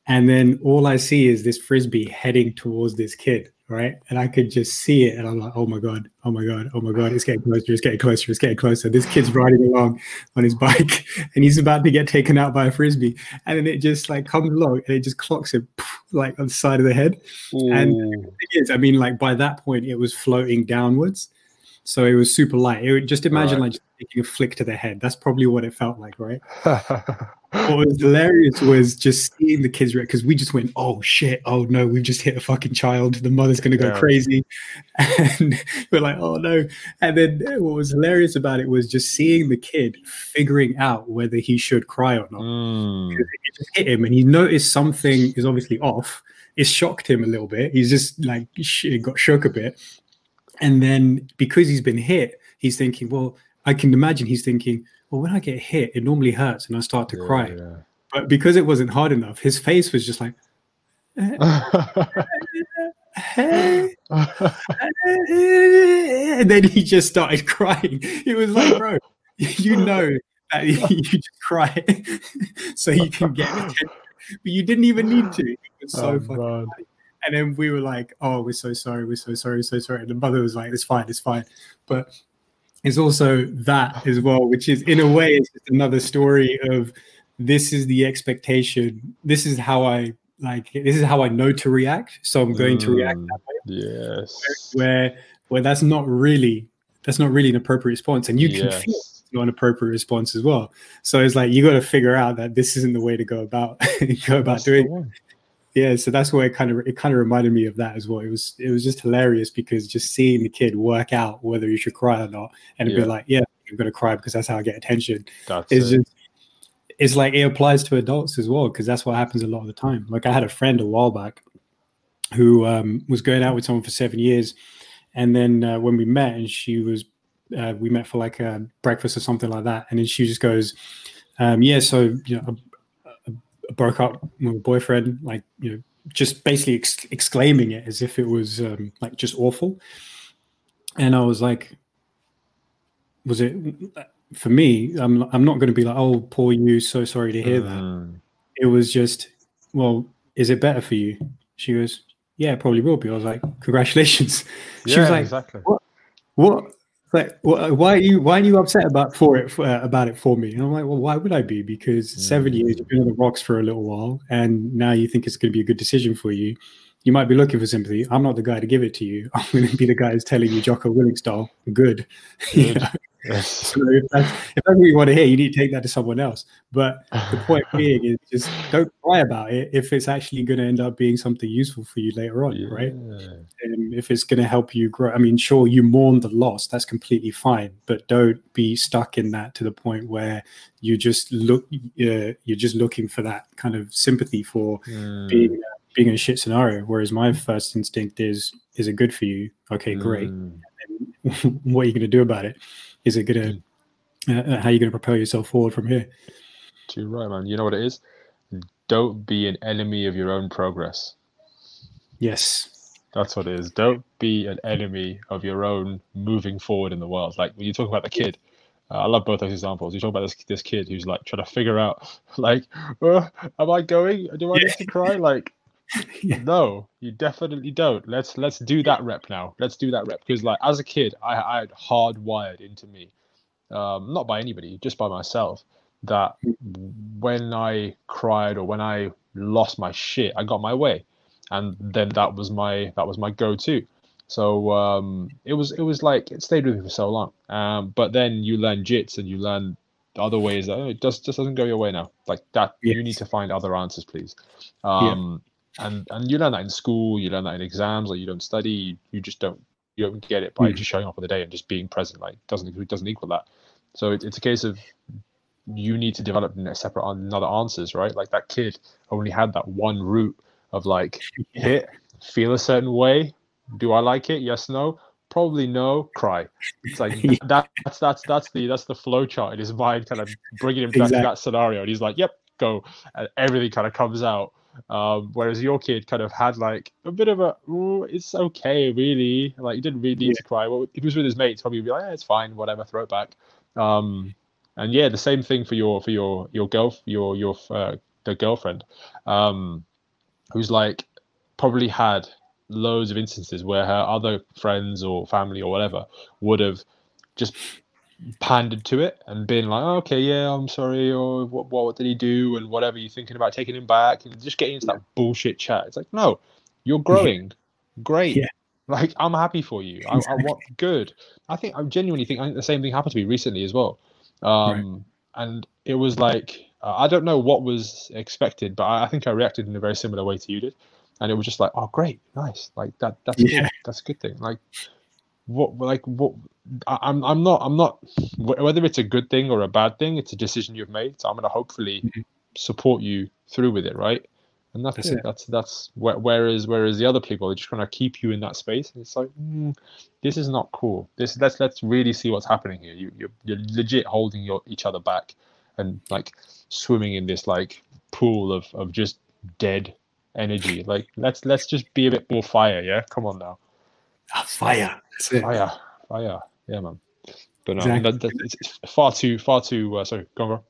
and then all I see is this frisbee heading towards this kid right? And I could just see it, and I'm like, oh my god, oh my god, oh my god, it's getting closer, it's getting closer, it's getting closer. This kid's riding along on his bike, *laughs* and he's about to get taken out by a frisbee, and then it just like comes along and it just clocks him like on the side of the head. Ooh. And the thing is, I mean, like by that point, it was floating downwards, so it was super light. It would just imagine right. like taking a flick to the head. That's probably what it felt like, right? *laughs* what was hilarious was just seeing the kids react because we just went, oh shit, oh no, we've just hit a fucking child. The mother's gonna go yeah. crazy, *laughs* and we're like, oh no. And then what was hilarious about it was just seeing the kid figuring out whether he should cry or not. Mm. It just hit him, and he noticed something is obviously off. It shocked him a little bit. He's just like got shook a bit, and then because he's been hit, he's thinking, well, I can imagine he's thinking well, when I get hit, it normally hurts and I start to yeah, cry. Yeah. But because it wasn't hard enough, his face was just like, hey, *laughs* and then he just started *laughs* crying. He was like, bro, you know that *laughs* you just cry so you can get attention. But you didn't even need to. It was so oh, fucking And then we were like, oh, we're so sorry, we're so sorry, so sorry. And the mother was like, it's fine, it's fine. But it's also that as well, which is in a way it's just another story of this is the expectation. This is how I like. This is how I know to react. So I'm going mm, to react that way.
Yes.
Where where that's not really that's not really an appropriate response, and you can yes. feel not an appropriate response as well. So it's like you got to figure out that this isn't the way to go about *laughs* go about that's doing yeah so that's why it kind of it kind of reminded me of that as well it was it was just hilarious because just seeing the kid work out whether you should cry or not and yeah. be like yeah i'm gonna cry because that's how i get attention
that's it's
it. just it's like it applies to adults as well because that's what happens a lot of the time like i had a friend a while back who um, was going out with someone for seven years and then uh, when we met and she was uh, we met for like a breakfast or something like that and then she just goes um, yeah so you know broke up with a boyfriend, like you know, just basically ex- exclaiming it as if it was um, like just awful. And I was like, was it for me? I'm I'm not going to be like, oh, poor you, so sorry to hear that. Mm. It was just, well, is it better for you? She goes, yeah, probably will be. I was like, congratulations. *laughs* She
yeah,
was like,
exactly.
What? What? Like why are you why are you upset about for it uh, about it for me? And i'm like well why would i be? Because mm. seven years you've been on the rocks for a little while and now you think it's going to be a good decision for you. You might be looking for sympathy. I'm not the guy to give it to you. *laughs* I'm going to be the guy who's telling you jocko willink style. Good, *laughs* good. you know? So if that's, if that's what you want to hear, you need to take that to someone else. But the point *laughs* being is just don't cry about it if it's actually going to end up being something useful for you later on, yeah. right? And if it's going to help you grow, I mean, sure, you mourn the loss, that's completely fine, but don't be stuck in that to the point where you just look, uh, you're just looking for that kind of sympathy for mm. being being in a shit scenario. Whereas my first instinct is, is it good for you? Okay, great.
Mm. *laughs*
what are you going to do about it? Is it going to, uh, how are you going to propel yourself forward from here?
Too right, man. You know what it is? Don't be an enemy of your own progress.
Yes.
That's what it is. Don't be an enemy of your own moving forward in the world. Like when you talk about the kid, uh, I love both those examples. You talk about this this kid who's like trying to figure out, *laughs* like, uh, am I going? Do I need to cry? Like, *laughs*
Yeah.
no, you definitely don't. Let's let's do that rep now. Let's do that rep because like as a kid, I I had hardwired into me, um, not by anybody, just by myself, that when I cried or when I lost my shit, I got my way, and then that was my that was my go-to. So um, it was it was like it stayed with me for so long. Um, but then you learn jits and you learn other ways that oh, it just just doesn't go your way now. Like that, you need to find other answers, please. Um, And and you learn that in school, you learn that in exams. Like you don't study, you, you just don't you don't get it by
Mm.
just showing up for the day and just being present. Like doesn't it doesn't equal that. So it, it's a case of you need to develop separate another answers, right? Like that kid only had that one route of like *laughs* hit, feel a certain way. Do I like it? Yes, no. Probably no. Cry. It's like *laughs* that, that's that's that's the that's the flow chart in his mind, kind of bringing him back
Exactly.
to that scenario. And he's like, "Yep, go," and everything kind of comes out. Um, whereas your kid kind of had like a bit of a, it's okay, really. Like he didn't really need to cry. Well, if he was with his mates, probably be like, yeah, it's fine, whatever, throw it back. Um, and yeah, the same thing for your for your your girl your your uh, the girlfriend, um, who's like probably had loads of instances where her other friends or family or whatever would have just pandered to it and been like, oh, okay, yeah, I'm sorry, or what, what, did he do, and whatever you're thinking about taking him back, and just getting into that bullshit chat. It's like, no, you're growing, great.
Yeah.
Like I'm happy for you. I, I want good. I think I genuinely think I think the same thing happened to me recently as well. Um, and it was like uh, I don't know what was expected, but I, I think I reacted in a very similar way to you did, and it was just like, oh, great, nice, like that. That's
Yeah.
good. That's a good thing. Like what, like what? I, I'm I'm not I'm not whether it's a good thing or a bad thing. It's a decision you've made. So I'm gonna hopefully
Mhm.
support you through with it, right? And that's,
That's
it.
it.
That's that's wh- whereas whereas the other people are just gonna keep you in that space. And it's like mm, this is not cool. This let's let's really see what's happening here. You you're, you're legit holding your each other back and like swimming in this like pool of of just dead energy. Like let's let's just be a bit more fire. Yeah, come on now,
Ah, fire. That's it.
fire, fire. Yeah, man. But no,
Exactly.
that, that, it's, far too far too. Uh, sorry, go on, bro.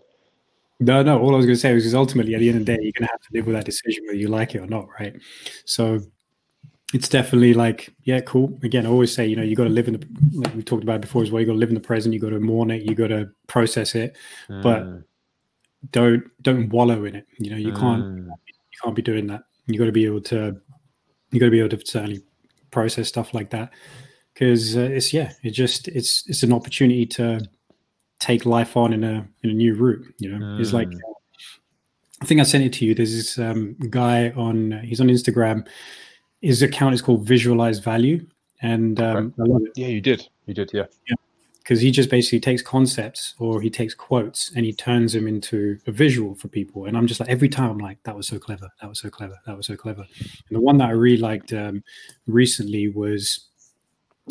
No, no. All I was going to say was because ultimately, at the end of the day, you're going to have to live with that decision whether you like it or not, right? So it's definitely like, yeah, cool. Again, I always say, you know, you got to live in the, like we talked about before as well. You got to live in the present. You got to mourn it. You got to process it. But
Mm,
Don't don't wallow in it. You know, you can't
mm,
you can't be doing that. You got to be able to you got to be able to certainly process stuff like that because uh, it's yeah, it just it's it's an opportunity to take life on in a in a new route. You know, it's like
Mm.
I think I sent it to you. There's this um, guy on he's on Instagram. His account is called Visualize Value, and um, I love it
Yeah, you did. You did. Yeah.
because he just basically takes concepts or he takes quotes and he turns them into a visual for people. And I'm just like every time I'm like, that was so clever, that was so clever, that was so clever. And the one that I really liked um, recently was,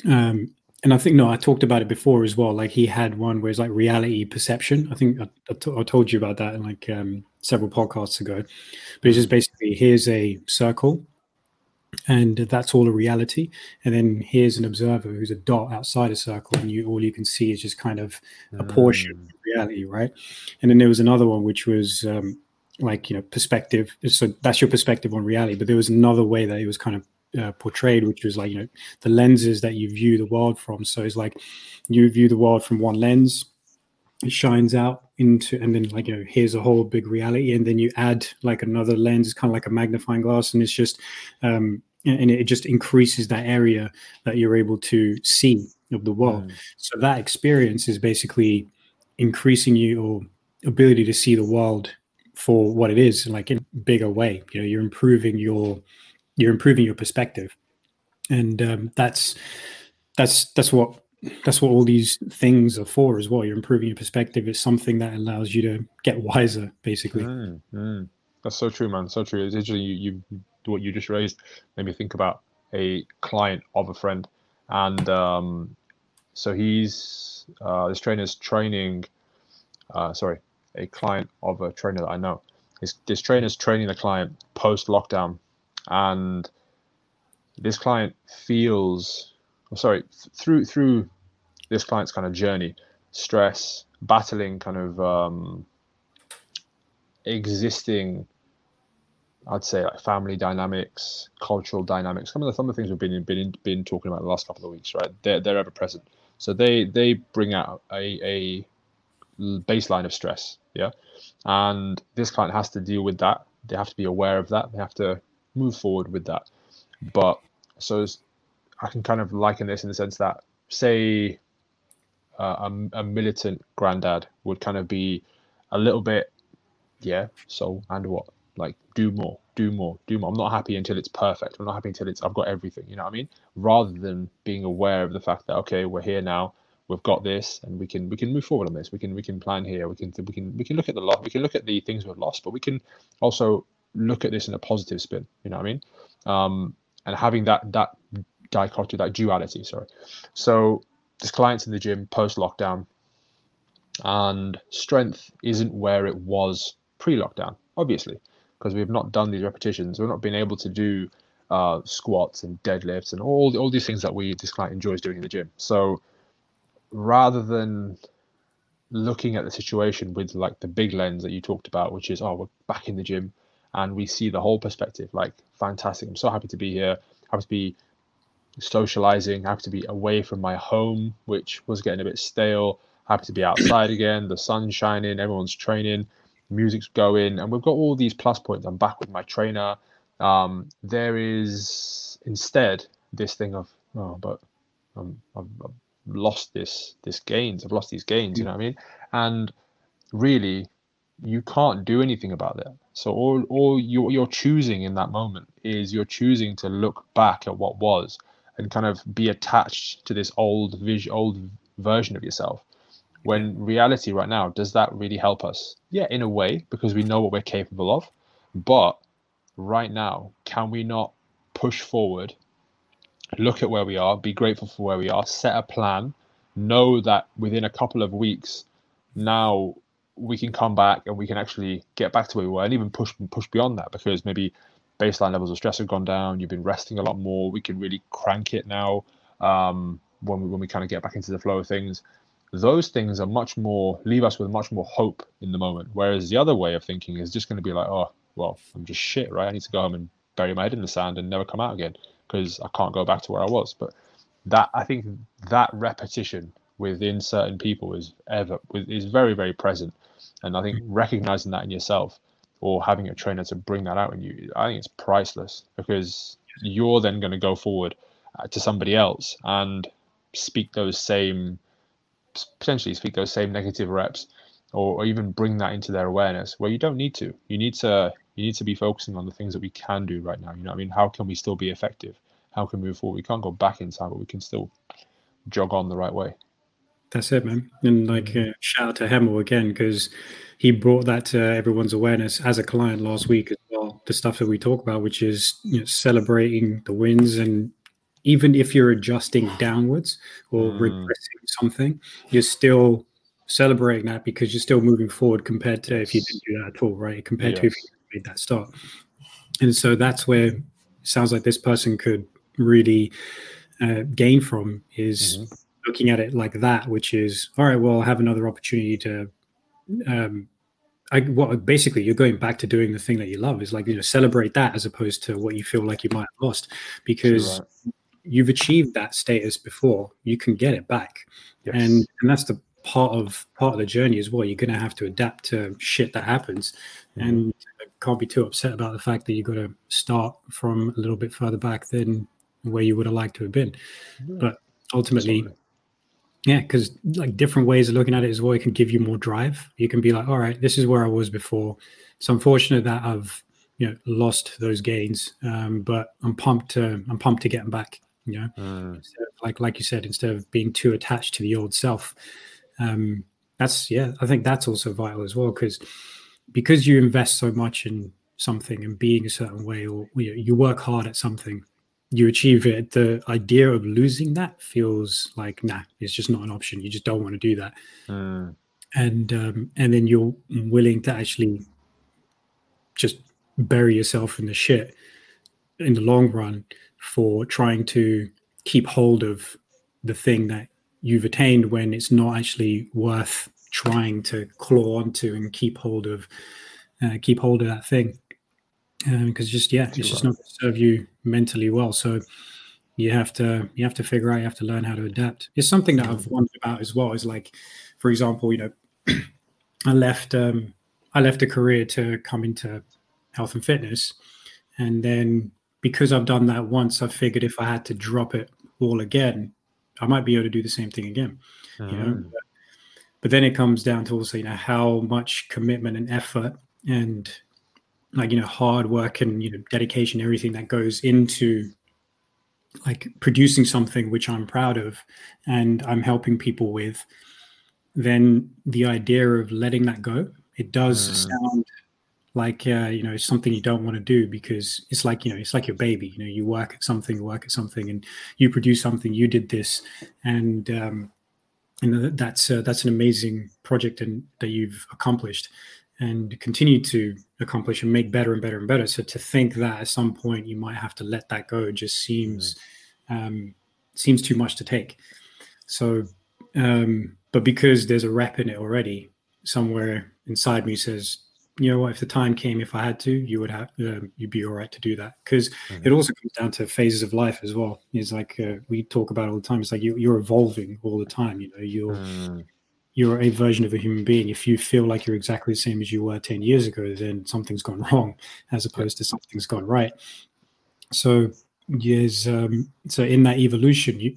um, and I think no, I talked about it before as well. Like he had one where it's like reality perception. I think I, I, to- I told you about that in like um, several podcasts ago. But it's just basically here's a circle. And that's all a reality and then here's an observer who's a dot outside a circle and you all you can see is just kind of a portion
Mm.
of reality right and then there was another one which was um, like you know perspective so that's your perspective on reality but there was another way that it was kind of uh, portrayed which was like you know the lenses that you view the world from. So it's like you view the world from one lens it shines out into and then like you know here's a whole big reality and then you add like another lens it's kind of like a magnifying glass and it's just um and it just increases that area that you're able to see of the world.
Mm.
so that experience is basically increasing your ability to see the world for what it is like in a bigger way. You know you're improving your you're improving your perspective and um, that's that's that's what that's what all these things are for as well you're improving your perspective it's something that allows you to get wiser basically
Mm, mm. That's so true, man. So true. It's literally you, you what you just raised made me think about a client of a friend, and um, so he's uh, this trainer's training. Uh, sorry, a client of a trainer that I know. His, this trainer's training the client post lockdown, and this client feels, oh, sorry, through through this client's kind of journey, stress, battling kind of um, existing I'd say like family dynamics, cultural dynamics, some of the some of the things we've been been been talking about the last couple of weeks, right? They're they're ever present. So they they bring out a a baseline of stress, yeah, and this client has to deal with that. They have to be aware of that. They have to move forward with that. But so I can kind of liken this in the sense that say uh, a, a militant granddad would kind of be a little bit, yeah. So and what? like do more do more do more i'm not happy until it's perfect i'm not happy until it's i've got everything you know what i mean rather than being aware of the fact that okay we're here now we've got this and we can we can move forward on this we can we can plan here we can we can we can look at the lot we can look at the things we've lost but we can also look at this in a positive spin you know what i mean um and having that that dichotomy that duality sorry so this clients in the gym post lockdown and strength isn't where it was pre-lockdown obviously because we've not done these repetitions. We've not been able to do uh, squats and deadlifts and all all these things that we this client enjoys doing in the gym. So rather than looking at the situation with like the big lens that you talked about, which is oh we're back in the gym and we see the whole perspective, like fantastic. I'm so happy to be here. Happy to be socializing. Happy to be away from my home, which was getting a bit stale. Happy to be outside again. The sun's shining. Everyone's training music's going, and we've got all these plus points. I'm back with my trainer. Um, there is instead this thing of oh, but um, I've, I've, lost this this gains. I've lost these gains. You know what I mean? And really, you can't do anything about that. So all all you you're choosing in that moment is you're choosing to look back at what was and kind of be attached to this old vision, old version of yourself when reality right now, does that really help us? Yeah, in a way, because we know what we're capable of. But right now, can we not push forward, look at where we are, be grateful for where we are, set a plan, know that within a couple of weeks, now we can come back and we can actually get back to where we were and even push push beyond that because maybe baseline levels of stress have gone down, you've been resting a lot more, we can really crank it now um, when we when we kind of get back into the flow of things those things are much more leave us with much more hope in the moment. Whereas the other way of thinking is just going to be like, oh, well, I'm just shit, right? I need to go home and bury my head in the sand and never come out again because I can't go back to where I was. But that I think that repetition within certain people is ever is very very present, and I think recognizing that in yourself or having a trainer to bring that out in you, I think it's priceless because you're then going to go forward uh, to somebody else and speak those same potentially speak those same negative reps or, or even bring that into their awareness where you don't need to. You need to you need to be focusing on the things that we can do right now. You know i mean? How can we still be effective? How can we move forward? We can't go back in time but we can still jog on the right way
that's it man and like uh, shout out to hemel again because he brought that to everyone's awareness as a client last week as well the stuff that we talk about which is you know, celebrating the wins and even if you're adjusting downwards or mm. regressing something, you're still celebrating that because you're still moving forward compared to if you didn't do that at all, right? Compared yes. to if you made that start. And so that's where it sounds like this person could really uh, gain from is mm-hmm. Looking at it like that, which is all right. Well, I have another opportunity to. Um, I well, basically, you're going back to doing the thing that you love. Is like you know, celebrate that as opposed to what you feel like you might have lost, because right you've achieved that status before you can get it back yes. and and that's the part of part of the journey as well you're going to have to adapt to shit that happens mm-hmm. and can't be too upset about the fact that you've got to start from a little bit further back than where you would have liked to have been but ultimately Absolutely. Yeah because like different ways of looking at it as well it can give you more drive. You can be like all right this is where i was before. It's unfortunate that i've you know lost those gains um, but i'm pumped to i'm pumped to get them back you know? Mm. like like you said instead of being too attached to the old self um that's yeah i think that's also vital as well because because you invest so much in something and being a certain way, or you, know, you work hard at something, you achieve it. The idea of losing that feels like nah, it's just not an option. You just don't want to do that, mm. and um, and then you're willing to actually just bury yourself in the shit in the long run for trying to keep hold of the thing that you've attained when it's not actually worth trying to claw onto and keep hold of uh, keep hold of that thing because um, just yeah it's just not going to serve you mentally well. So you have to you have to figure out you have to learn how to adapt. It's something that i've wondered about as well is like for example you know *clears throat* i left um i left a career to come into health and fitness. And then because i've done that once i figured if i had to drop it all again i might be able to do the same thing again you know? But, mm. but then it comes down to also you know how much commitment and effort and like you know hard work and you know dedication everything that goes into like producing something which i'm proud of and i'm helping people with then the idea of letting that go it does mm. sound like uh, you know something you don't want to do because it's like you know it's like your baby you know you work at something you work at something and you produce something you did this and um and that's uh, that's an amazing project and that you've accomplished and continue to accomplish and make better and better and better. So to think that at some point you might have to let that go just seems mm-hmm. um, seems too much to take. So, um, but because there's a rep in it already, somewhere inside me says, you know what, if the time came, if I had to, you would have, um, you'd be all right to do that. Because mm-hmm. it also comes down to phases of life as well. It's like uh, we talk about all the time. It's like you, are evolving all the time. You know, you're. Mm you're a version of a human being. If you feel like you're exactly the same as you were 10 years ago, then something's gone *laughs* wrong as opposed to something's gone right. So yes, um, so in that evolution, you,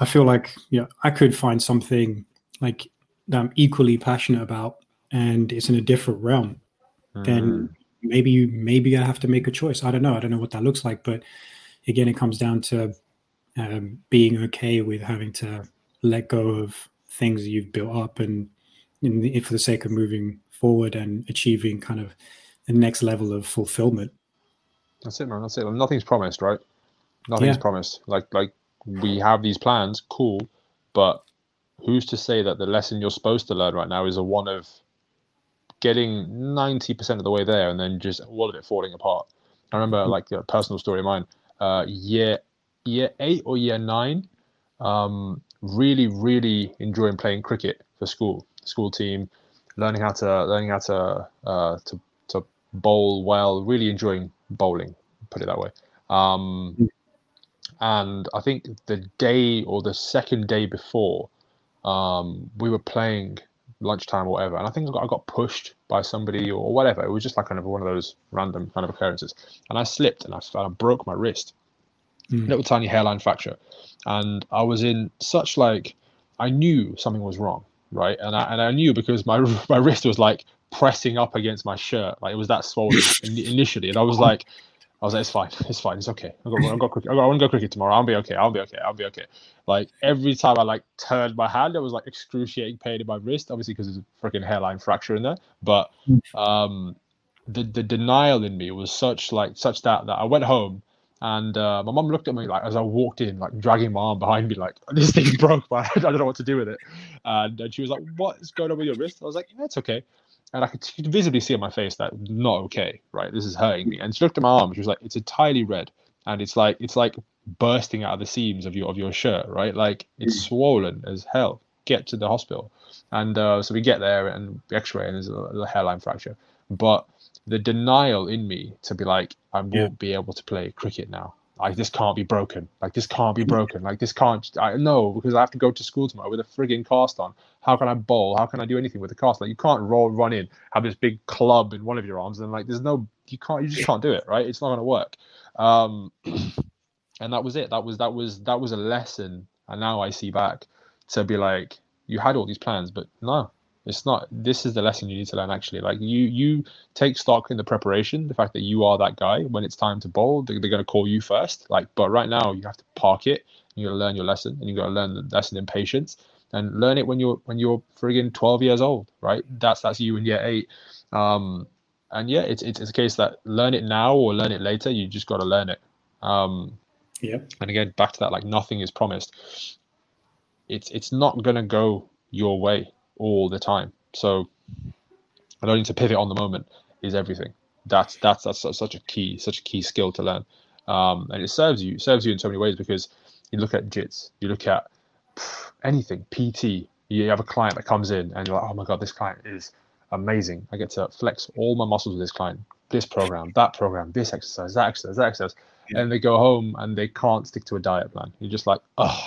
I feel like you know, I could find something like that I'm equally passionate about and it's in a different realm. Mm. Then maybe maybe I have to make a choice. I don't know. I don't know what that looks like. But again, it comes down to um, being okay with having to let go of things that you've built up and the, for the sake of moving forward and achieving kind of the next level of fulfillment.
That's it, man. That's it. Nothing's promised, right? Nothing's yeah. promised. Like like we have these plans, cool, but who's to say that the lesson you're supposed to learn right now is a one of getting 90% of the way there and then just all of it falling apart. I remember mm-hmm. like a personal story of mine, uh, year year eight or year nine, um, really, really enjoying playing cricket for school, school team, learning how to learning how to uh, to to bowl well, really enjoying bowling, put it that way. Um, and I think the day or the second day before, um, we were playing lunchtime or whatever, and I think I got, I got pushed by somebody or whatever. It was just like kind of one of those random kind of occurrences, and I slipped and I, I broke my wrist, mm. little tiny hairline fracture and I was in such like I knew something was wrong, right? And I and I knew because my *laughs* my wrist was like pressing up against my shirt, like it was that swollen *laughs* initially, and I was like. I was like, it's fine, it's fine, it's okay. I got, I got cricket. I, got, I want to go cricket tomorrow. I'll be okay. I'll be okay. I'll be okay. Like every time I like turned my hand, there was like excruciating pain in my wrist, obviously because there's a freaking hairline fracture in there. But um, the the denial in me was such like such that that I went home and uh, my mom looked at me like as I walked in, like dragging my arm behind me, like *laughs* this thing broke, but *laughs* I don't know what to do with it. And, and she was like, "What is going on with your wrist?" I was like, "Yeah, it's okay." And I could, could visibly see on my face that not okay, right? This is hurting me. And she looked at my arm. She was like, "It's entirely red, and it's like it's like bursting out of the seams of your of your shirt, right? Like it's mm. swollen as hell. Get to the hospital." And uh, so we get there and X-ray, and there's a, a hairline fracture. But the denial in me to be like, I won't yeah. be able to play cricket now. Like this can't be broken. Like this can't be broken. Like this can't. I know because I have to go to school tomorrow with a frigging cast on. How can I bowl? How can I do anything with the cast? Like you can't roll, run in, have this big club in one of your arms, and like there's no, you can't, you just can't do it, right? It's not going to work. Um, *clears throat* and that was it. That was that was that was a lesson. And now I see back to be like, you had all these plans, but no, it's not. This is the lesson you need to learn. Actually, like you, you take stock in the preparation, the fact that you are that guy. When it's time to bowl, they're, they're going to call you first. Like, but right now you have to park it. You got to learn your lesson, and you got to learn the lesson in patience, and learn it when you're when you're friggin' twelve years old. Right? That's that's you in year eight. Um, and yeah, it's, it's it's a case that learn it now or learn it later. You just got to learn it. Um,
yeah.
And again, back to that, like nothing is promised. It's it's not gonna go your way all the time. So learning to pivot on the moment is everything. That's that's that's such a key, such a key skill to learn. Um, and it serves you, serves you in so many ways because you look at jits, you look at anything, PT. You have a client that comes in and you're like, oh my god, this client is amazing. I get to flex all my muscles with this client, this program, that program, this exercise, that exercise, that exercise. Yeah. And they go home and they can't stick to a diet plan. You're just like, oh,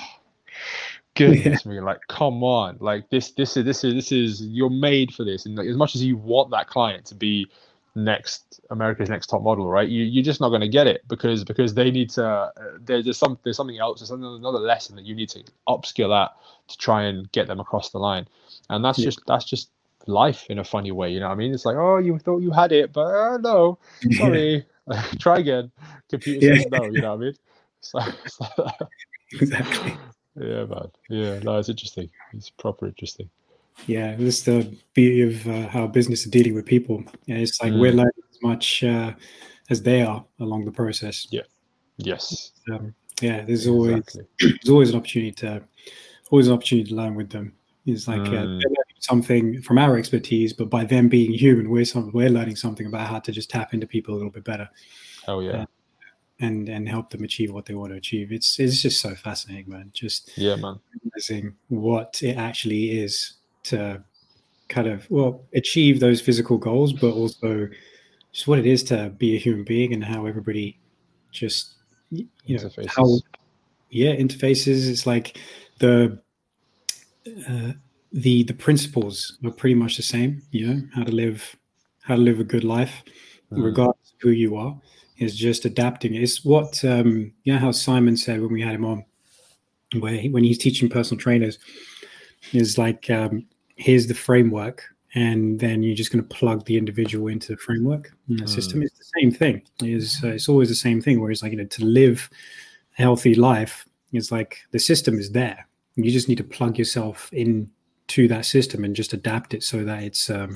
goodness yeah. me, like, come on. Like this, this is, this is, this is, you're made for this. And like, as much as you want that client to be next America's next top model, right? You, you're just not going to get it because, because they need to, uh, there's just some, there's something else, there's another lesson that you need to upskill at to try and get them across the line. And that's yeah. just, that's just life in a funny way. You know what I mean? It's like, oh, you thought you had it, but uh, no, *laughs* sorry, *laughs* try again. Computer yeah. says no. You know what I mean? *laughs* So, so
exactly.
Yeah, man. Yeah, no, it's interesting. It's proper interesting.
Yeah, this is the beauty of uh, how business is dealing with people. Yeah, it's like mm. we're learning as much uh, as they are along the process.
Yeah. Yes.
Um, yeah, there's always exactly. *clears throat* there's always an opportunity to always an opportunity to learn with them. It's like uh, mm. uh, something from our expertise, but by them being human, we're some, we're learning something about how to just tap into people a little bit better.
Oh yeah.
And and help them achieve what they want to achieve. It's it's just so fascinating, man. Just
yeah, man.
Realizing what it actually is to kind of well achieve those physical goals, but also just what it is to be a human being and how everybody just you know how yeah interfaces. It's like the uh, the the principles are pretty much the same. You know how to live how to live a good life, mm. regardless of who you are. Is just adapting. It's what um, you know how Simon said when we had him on, where he, when he's teaching personal trainers, is like um, here's the framework, and then you're just going to plug the individual into the framework and the mm. system. It's the same thing. Is uh, it's always the same thing. Whereas like you know to live a healthy life, it's like the system is there. You just need to plug yourself in to that system and just adapt it so that it's um,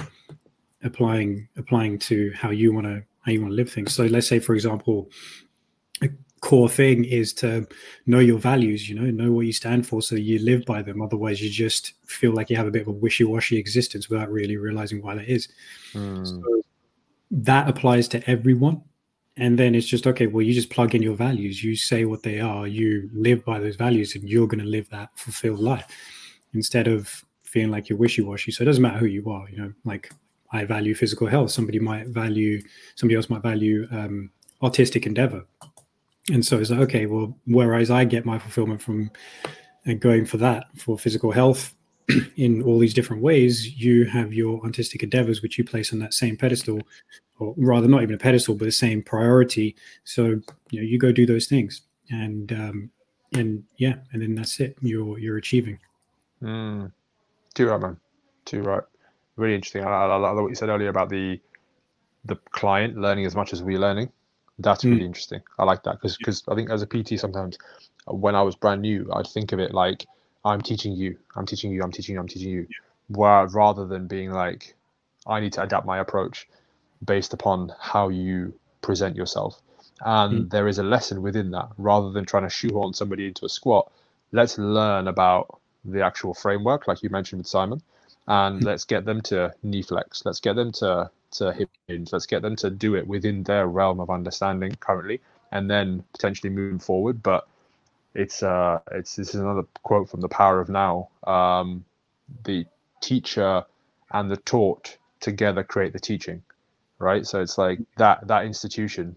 applying applying to how you want to how you want to live things. So let's say, for example, a core thing is to know your values. You know, know what you stand for, so you live by them. Otherwise, you just feel like you have a bit of a wishy-washy existence without really realizing why that is. Mm. So that applies to everyone. And then it's just okay. Well, you just plug in your values. You say what they are. You live by those values, and you're going to live that fulfilled life instead of feeling like you're wishy-washy. So it doesn't matter who you are, you know, like I value physical health. Somebody might value, somebody else might value um, artistic endeavor. And so it's like, okay, well, whereas I get my fulfillment from uh, going for that, for physical health *clears throat* in all these different ways, you have your artistic endeavors, which you place on that same pedestal, or rather not even a pedestal, but the same priority. So, you know, you go do those things and, um, and yeah, and then that's it. You're, you're achieving.
Mm. Too right, man. Too right. Really interesting. I, I, I like what you said earlier about the the client learning as much as we're learning. That's mm. really interesting. I like that because because I think as a PT sometimes when I was brand new, I'd think of it like I'm teaching you, I'm teaching you, I'm teaching you, I'm teaching you, where rather than being like I need to adapt my approach based upon how you present yourself. And mm. there is a lesson within that rather than trying to shoehorn somebody into a squat. Let's learn about the actual framework, like you mentioned with Simon, and hmm. let's get them to knee flex. Let's get them to to hip hinge. Let's get them to do it within their realm of understanding currently, and then potentially moving forward. But it's uh, it's this is another quote from The Power of Now. Um, the teacher and the taught together create the teaching, right? So it's like that that institution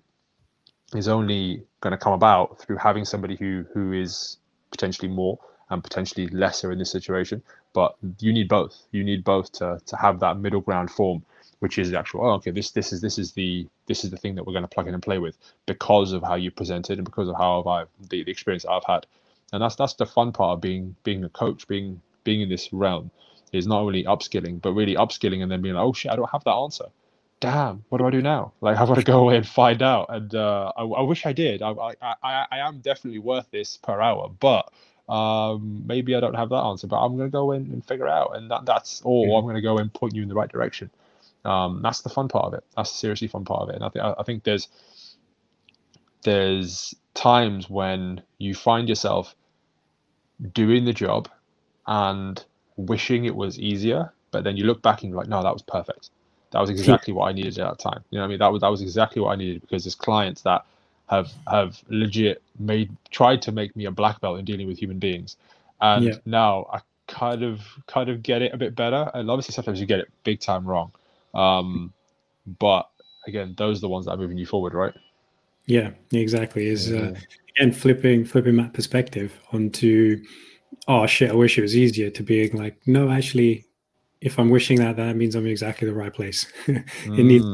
is only going to come about through having somebody who who is potentially more and potentially lesser in this situation. But you need both. You need both to to have that middle ground form, which is the actual. Oh, okay, this this is this is the this is the thing that we're going to plug in and play with because of how you presented and because of how I the, the experience I've had, and that's that's the fun part of being being a coach, being being in this realm is not only upskilling but really upskilling and then being like, oh shit, I don't have that answer damn, what do I do now? Like, I've got to go away and find out. And uh, I, I, wish I did. I, I, I, am definitely worth this per hour, but um, maybe I don't have that answer, but I'm going to go in and figure it out. And that, that's all. I'm going to go and point you in the right direction. Um, that's the fun part of it. That's the seriously fun part of it. And I think I think there's there's times when you find yourself doing the job and wishing it was easier, but then you look back and you're like, no, that was perfect. That was *laughs* exactly what I needed at that time. You know what I mean? That was that was exactly what I needed because there's clients that have have legit made tried to make me a black belt in dealing with human beings. And yeah. now I kind of kind of get it a bit better. And obviously sometimes you get it big time wrong. Um, but again, those are the ones that are moving you forward, right?
Yeah, exactly. Is uh, again flipping flipping that perspective onto oh shit, I wish it was easier to being like, no, actually, if I'm wishing that, that means I'm in exactly the right place. *laughs* it mm. needs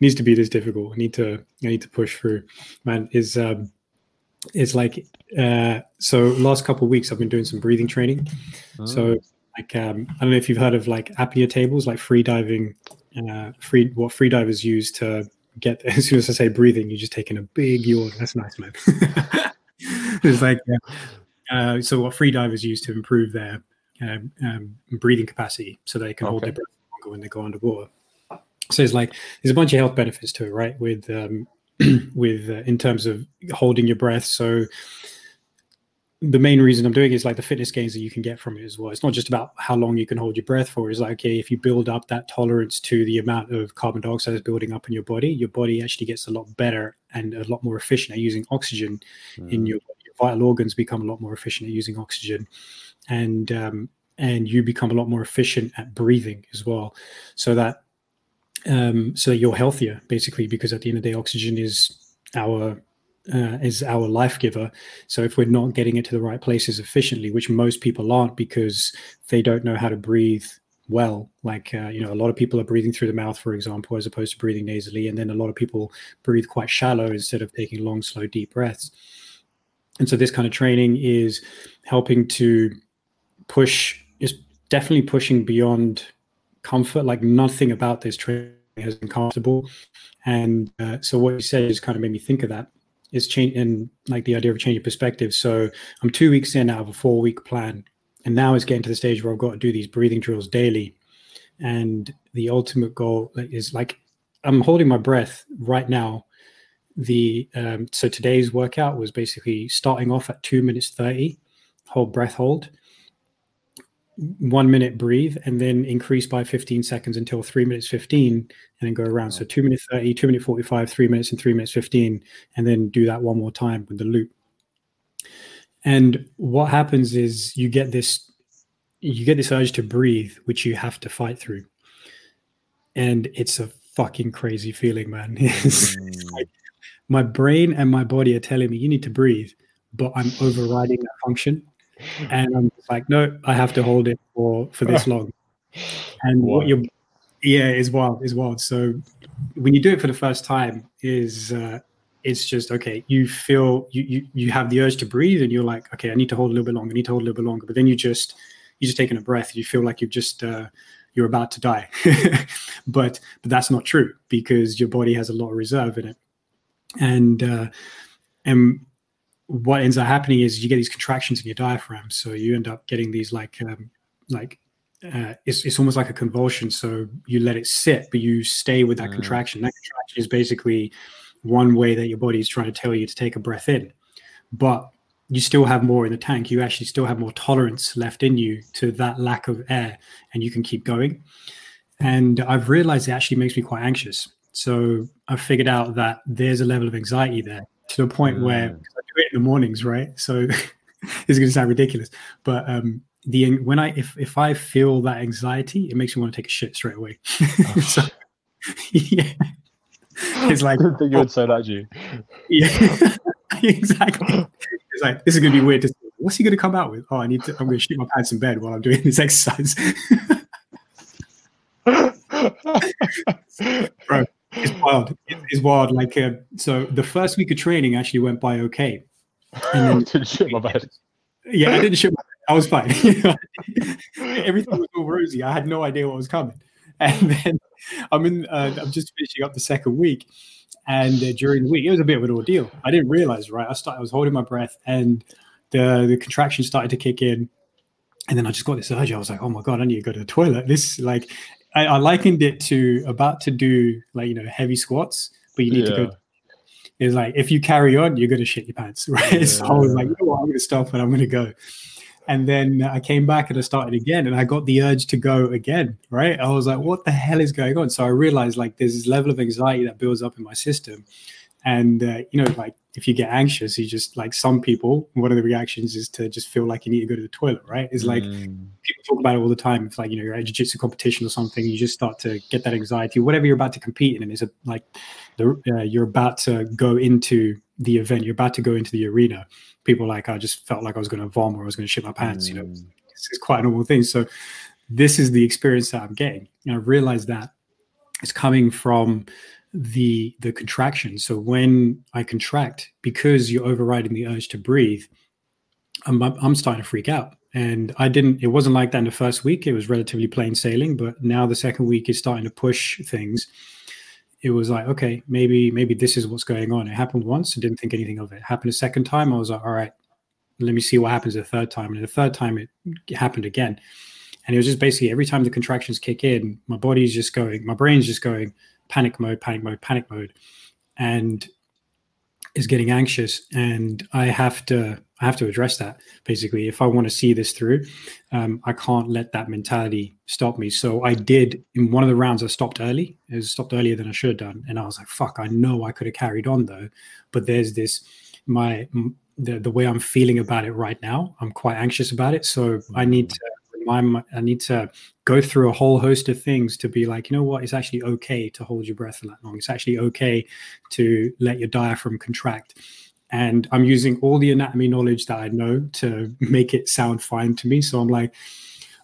needs to be this difficult. I need to I need to push through. Man, is um it's like uh so last couple of weeks I've been doing some breathing training. Mm. So like um I don't know if you've heard of like apnea tables, like free diving, uh free what free divers use to get *laughs* as soon as I say breathing, you're just taking a big yawn. That's nice, man. *laughs* it's like uh, so what free divers use to improve their um, um, breathing capacity so they can okay. hold their breath longer when they go underwater. So it's like there's a bunch of health benefits to it, right? With um, *clears throat* with uh, in terms of holding your breath. So the main reason I'm doing is like the fitness gains that you can get from it as well. It's not just about how long you can hold your breath for. It's like, okay, if you build up that tolerance to the amount of carbon dioxide is building up in your body, your body actually gets a lot better and a lot more efficient at using oxygen mm. in your, your vital organs become a lot more efficient at using oxygen. And um, and you become a lot more efficient at breathing as well. So that um, so you're healthier basically because at the end of the day, oxygen is our uh, is our life giver. So if we're not getting it to the right places efficiently, which most people aren't because they don't know how to breathe well, like uh, you know, a lot of people are breathing through the mouth, for example, as opposed to breathing nasally, and then a lot of people breathe quite shallow instead of taking long, slow, deep breaths. And so this kind of training is helping to push, is definitely pushing beyond comfort. Like nothing about this training has been comfortable. And uh, so what you said just kind of made me think of that is change and like the idea of changing perspective. So I'm two weeks in out of a four week plan, and now it's getting to the stage where I've got to do these breathing drills daily. And the ultimate goal is like I'm holding my breath right now. The um, so today's workout was basically starting off at two minutes thirty, hold breath hold, one minute breathe and then increase by 15 seconds until three minutes 15 and then go around. So two minutes 30 two minute 45 three minutes and three minutes 15 and then do that one more time with the loop. And what happens is you get this you get this urge to breathe which you have to fight through. And it's a fucking crazy feeling man. *laughs* It's, mm. it's like my brain and my body are telling me you need to breathe but i'm overriding that function and I'm like, no, I have to hold it for for this *laughs* long. And what you're, yeah, is wild, is wild. So when you do it for the first time, is uh, it's just okay. You feel you, you you have the urge to breathe, and you're like, okay, I need to hold a little bit longer. I need to hold a little bit longer. But then you just you just taking a breath. You feel like you've just uh, you're about to die, *laughs* but but that's not true because your body has a lot of reserve in it, and uh, and what ends up happening is you get these contractions in your diaphragm. So you end up getting these like um, like uh, it's it's almost like a convulsion. So you let it sit, but you stay with that mm. contraction. That contraction is basically one way that your body is trying to tell you to take a breath in, but you still have more in the tank. You actually still have more tolerance left in you to that lack of air, and you can keep going. And I've realized it actually makes me quite anxious. So I've figured out that there's a level of anxiety there to the point mm. where in the mornings, right? So it's going to sound ridiculous, but um, the when I if if I feel that anxiety, it makes me want to take a shit straight away. Oh. *laughs* so, yeah, it's like
I think you would say that, you.
Yeah, *laughs* exactly. It's like this is going to be weird. To, what's he going to come out with? Oh, I need to. I'm going to shoot my pants in bed while I'm doing this *laughs* exercise. Bro, it's *clears throat* wild. It's wild. Like uh, so, the first week of training actually went by okay.
And then, *laughs* didn't shit my bed.
Yeah, I didn't shit my bed. I was *laughs* fine. *laughs* Everything was all rosy. I had no idea what was coming. And then I'm in. Uh, I'm just finishing up the second week, and uh, during the week it was a bit of an ordeal. I didn't realize. Right, I started. I was holding my breath, and the the contraction started to kick in. And then I just got this urge. I was like, "Oh my god, I need to go to the toilet." This like I, I, likened it to about to do like you know heavy squats, but you need yeah. to go. It's like if you carry on, you're gonna shit your pants, *laughs* right? Yeah. So I was like, you know what, I'm gonna stop and I'm gonna go. And then I came back and I started again, and I got the urge to go again, right? I was like, what the hell is going on? So I realized like there's this level of anxiety that builds up in my system, and uh, you know, like if you get anxious, you just like some people, one of the reactions is to just feel like you need to go to the toilet, right? It's like mm. people talk about it all the time. It's like, you know, you're at a jiu-jitsu competition or something, you just start to get that anxiety, whatever you're about to compete in. And it's a, like the, uh, you're about to go into the event, you're about to go into the arena. People like, I just felt like I was going to vomit or I was going to shit my pants, mm. you know, mm. it's, it's quite a normal thing. So this is the experience that I'm getting. And I realized that it's coming from the the contraction. So when I contract, because you're overriding the urge to breathe, I'm I'm starting to freak out. And I didn't. It wasn't like that in the first week. It was relatively plain sailing. But now the second week is starting to push things. It was like, okay, maybe maybe this is what's going on. It happened once. I didn't think anything of it. it happened a second time. I was like, all right, let me see what happens the third time. And the third time, it happened again. And it was just basically every time the contractions kick in, my body's just going, my brain's just going, panic mode, panic mode, panic mode, and is getting anxious. And I have to I have to address that basically. If I want to see this through, um, I can't let that mentality stop me. So I did in one of the rounds. I stopped early. It was stopped earlier than I should have done, and I was like, "Fuck!" I know I could have carried on though, but there's this my the the way I'm feeling about it right now. I'm quite anxious about it, so I need to my I need to go through a whole host of things to be like, you know what, it's actually okay to hold your breath for that long. It's actually okay to let your diaphragm contract. And I'm using all the anatomy knowledge that I know to make it sound fine to me. So I'm like,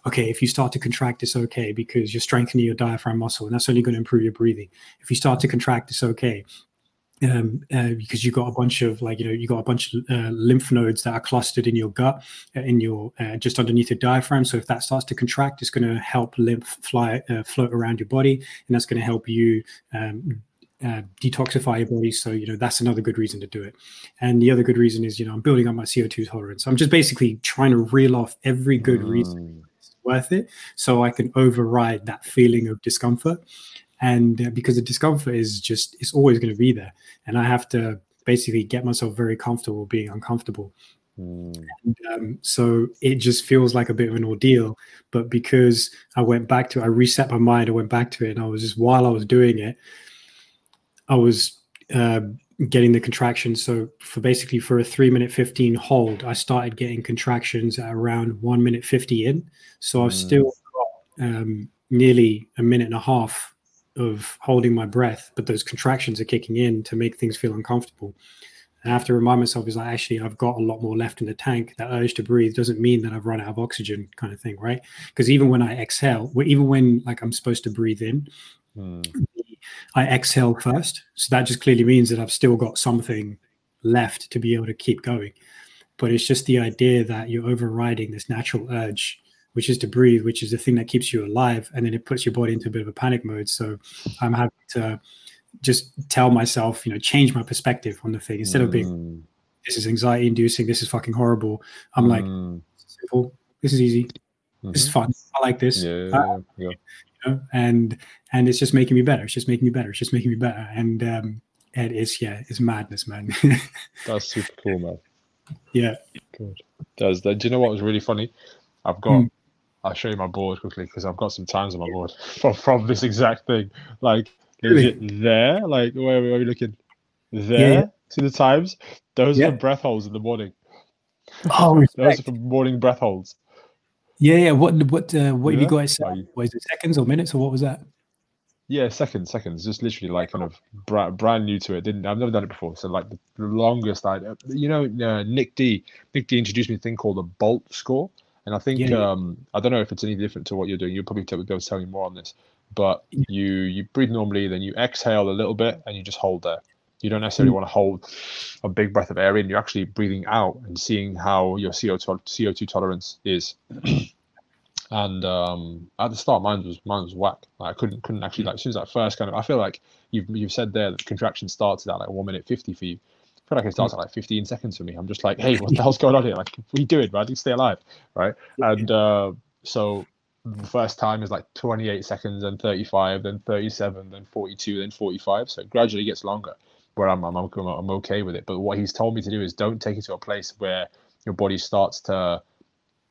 okay, if you start to contract, it's okay because you're strengthening your diaphragm muscle, and that's only going to improve your breathing. If you start to contract, it's okay um, uh, because you've got a bunch of like you know you've got a bunch of uh, lymph nodes that are clustered in your gut uh, in your uh, just underneath the diaphragm. So if that starts to contract it's going to help lymph fly uh, float around your body and that's going to help you um, uh, detoxify your body. So you know that's another good reason to do it. And the other good reason is you know i'm building up my co2 tolerance. I'm just basically trying to reel off every good mm. reason it's worth it so i can override that feeling of discomfort and uh, because the discomfort is just it's always going to be there. And i have to basically get myself very comfortable being uncomfortable. Mm. and, um, so it just feels like a bit of an ordeal. But because i went back to it, i reset my mind i went back to it and i was just while i was doing it i was uh, getting the contractions so for basically for a 3 minute 15 hold i started getting contractions at around 1 minute 50 in. So i've mm. still got um, nearly a minute and a half of holding my breath, but those contractions are kicking in to make things feel uncomfortable. And I have to remind myself is like actually I've got a lot more left in the tank. That urge to breathe doesn't mean that I've run out of oxygen, kind of thing, right? Because even when I exhale, even when like I'm supposed to breathe in, hmm. I exhale first. So that just clearly means that I've still got something left to be able to keep going. But it's just the idea that you're overriding this natural urge which is to breathe, which is the thing that keeps you alive. And then it puts your body into a bit of a panic mode. So I'm having to just tell myself, you know, change my perspective on the thing instead mm. of being, mm. this is anxiety inducing, this is fucking horrible. I'm mm. like, simple, this is easy, mm-hmm. this is mm-hmm. fun. I like this. Yeah, uh, yeah. You know? And and it's just making me better. It's just making me better. It's just making me better. And um, and it's yeah, it's madness, man. *laughs*
That's super cool, man.
Yeah.
Good. Does that? Do you know what was really funny? I've got mm. I'll show you my board quickly because I've got some times on my board *laughs* from, from this exact thing. Like, is it there? Like, where, where are we looking? There? Yeah. See the times? Those yeah. are breath holds in the morning.
Oh,
those are for morning breath holds.
Yeah, yeah. What what uh, what yeah. have you got? Set? Was it seconds or minutes or what was that?
Yeah, seconds, seconds. Just literally like kind of brand, brand new to it. Didn't I've never done it before. So like the, the longest I, you know, uh, Nick D. Nick D. introduced me a thing called the Bolt score. And I think yeah, um, I don't know if it's any different to what you're doing. You'll probably be able to tell me more on this. But you you breathe normally, then you exhale a little bit, and you just hold there. You don't necessarily mm. want to hold a big breath of air in. You're actually breathing out and seeing how your CO2 CO2 tolerance is. *clears throat* and um, at the start, mine was mine was whack. Like, I couldn't couldn't actually like as soon as that first kind of. I feel like you've you've said there that the contraction started at like one minute fifty for you feel like it starts at like 15 seconds for me. I'm just like, hey, what the hell's going on here? Like, what are you doing, man? You stay alive, right? And uh, so the first time is like 28 seconds, then 35, then 37, then 42, then 45. So it gradually gets longer. Where I'm, I'm, I'm okay with it. But what he's told me to do is don't take it to a place where your body starts to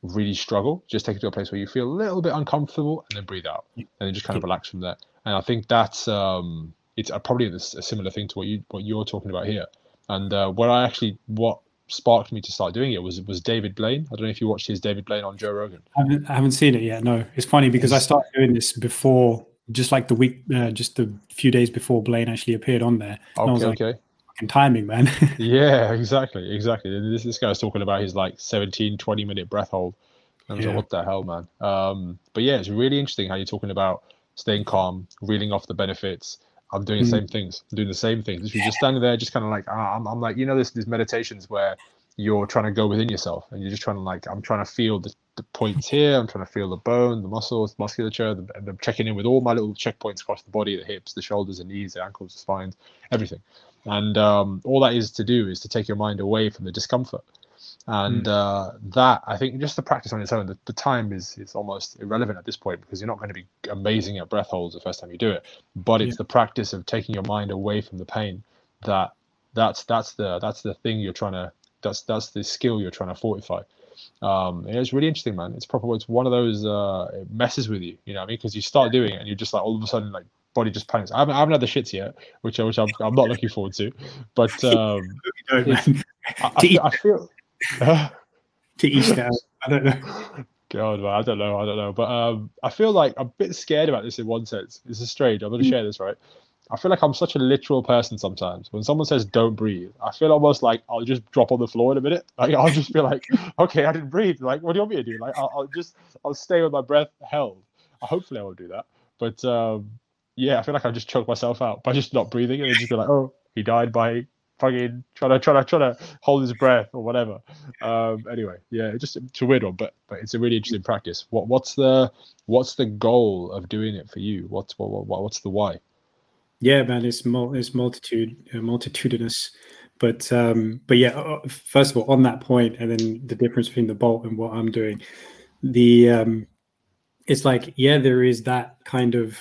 really struggle. Just take it to a place where you feel a little bit uncomfortable, and then breathe out, and then just kind of relax from there. And I think that's um, it's probably a similar thing to what you what you're talking about here. And uh, what I actually what sparked me to start doing it was was David Blaine. I don't know if you watched his David Blaine on Joe Rogan.
I haven't, I haven't seen it yet. No, it's funny because I started doing this before, just like the week, uh, just the few days before Blaine actually appeared on there.
Okay, like, okay.
Fucking timing, man. *laughs*
yeah, exactly, exactly. This this guy's talking about his like 17, 20 minute breath hold. And I was yeah. like, what the hell, man? Um, but yeah, it's really interesting how you're talking about staying calm, reeling off the benefits, I'm doing the same things. I'm doing the same things. You're just standing there, just kind of like ah, I'm, I'm like you know, there's these meditations where you're trying to go within yourself and you're just trying to like I'm trying to feel the, the points here. I'm trying to feel the bone, the muscles, musculature, the, and I'm checking in with all my little checkpoints across the body, the hips, the shoulders, the knees, the ankles, the spines, everything. And um, all that is to do is to take your mind away from the discomfort and mm. uh, that I think just the practice on its own, the, the, time is is almost irrelevant at this point because you're not going to be amazing at breath holds the first time you do it. But it's yeah. the practice of taking your mind away from the pain that that's that's the that's the thing you're trying to that's that's the skill you're trying to fortify. Um, it's really interesting, man. It's proper. It's one of those uh, it messes with you, you know what I mean? Because you start doing it and you're just like all of a sudden like body just panics. I haven't, I haven't had the shits yet, which which I'm, I'm not looking forward to. But *laughs* um, I, I, *laughs* I, feel *laughs*
to each their I don't know.
God, man, I don't know. I don't know. But um, I feel like I'm a bit scared about this in one sense. This is strange. I'm going to mm. share this, right? I feel like I'm such a literal person sometimes. When someone says "don't breathe," I feel almost like I'll just drop on the floor in a minute. Like I'll just feel like, *laughs* "Okay, I didn't breathe." Like, what do you want me to do? Like, I'll, I'll just I'll stay with my breath held. Hopefully, I won't do that. But um, yeah, I feel like I just choke myself out by just not breathing and just be like, "Oh, he died by fucking trying to trying to trying to hold his breath or whatever. Um, anyway, yeah, just a weird one, but but it's a really interesting practice. What what's the what's the goal of doing it for you? What's what, what what's the why?
Yeah, man, it's mul- it's multitude uh, multitudinous, but um, but yeah, uh, first of all, on that point, and then the difference between the bolt and what I'm doing, the um, it's like yeah, there is that kind of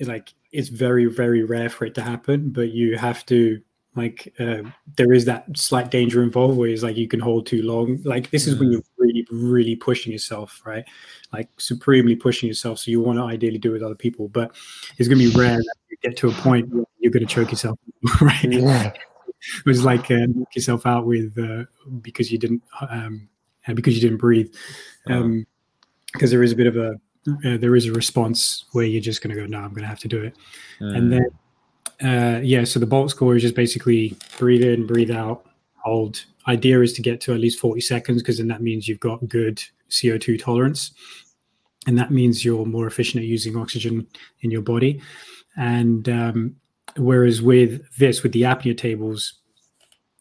like it's very very rare for it to happen, but you have to like uh, there is that slight danger involved where it's like you can hold too long. Like this is when mm. you're really really pushing yourself right? Like supremely pushing yourself. So you want to ideally do it with other people but it's going to be rare that you get to a point where you're going to choke yourself *laughs* right? Yeah. it was like uh, knock yourself out with uh, because you didn't um, uh, because you didn't breathe. Um, because there is a bit of a uh, there is a response where you're just going to go no i'm going to have to do it. Mm. and then uh, yeah, so the bolt score is just basically breathe in, breathe out, hold. Idea is to get to at least 40 seconds because then that means you've got good CO2 tolerance. And that means you're more efficient at using oxygen in your body. And um, whereas with this, with the apnea tables,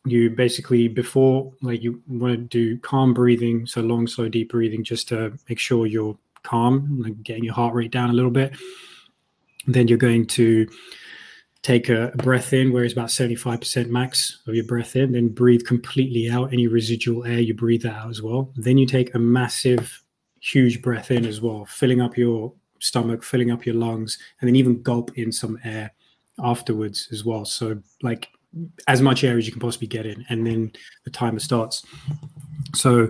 you basically before like you want to do calm breathing, so long, slow, deep breathing, just to make sure you're calm, like getting your heart rate down a little bit. Then you're going to take a, breath in where it's about 75% max of your breath in, then breathe completely out. Any residual air, you breathe that out as well. Then you take a massive, huge breath in as well, filling up your stomach, filling up your lungs, and then even gulp in some air afterwards as well. So, like as much air as you can possibly get in, and then the timer starts. So,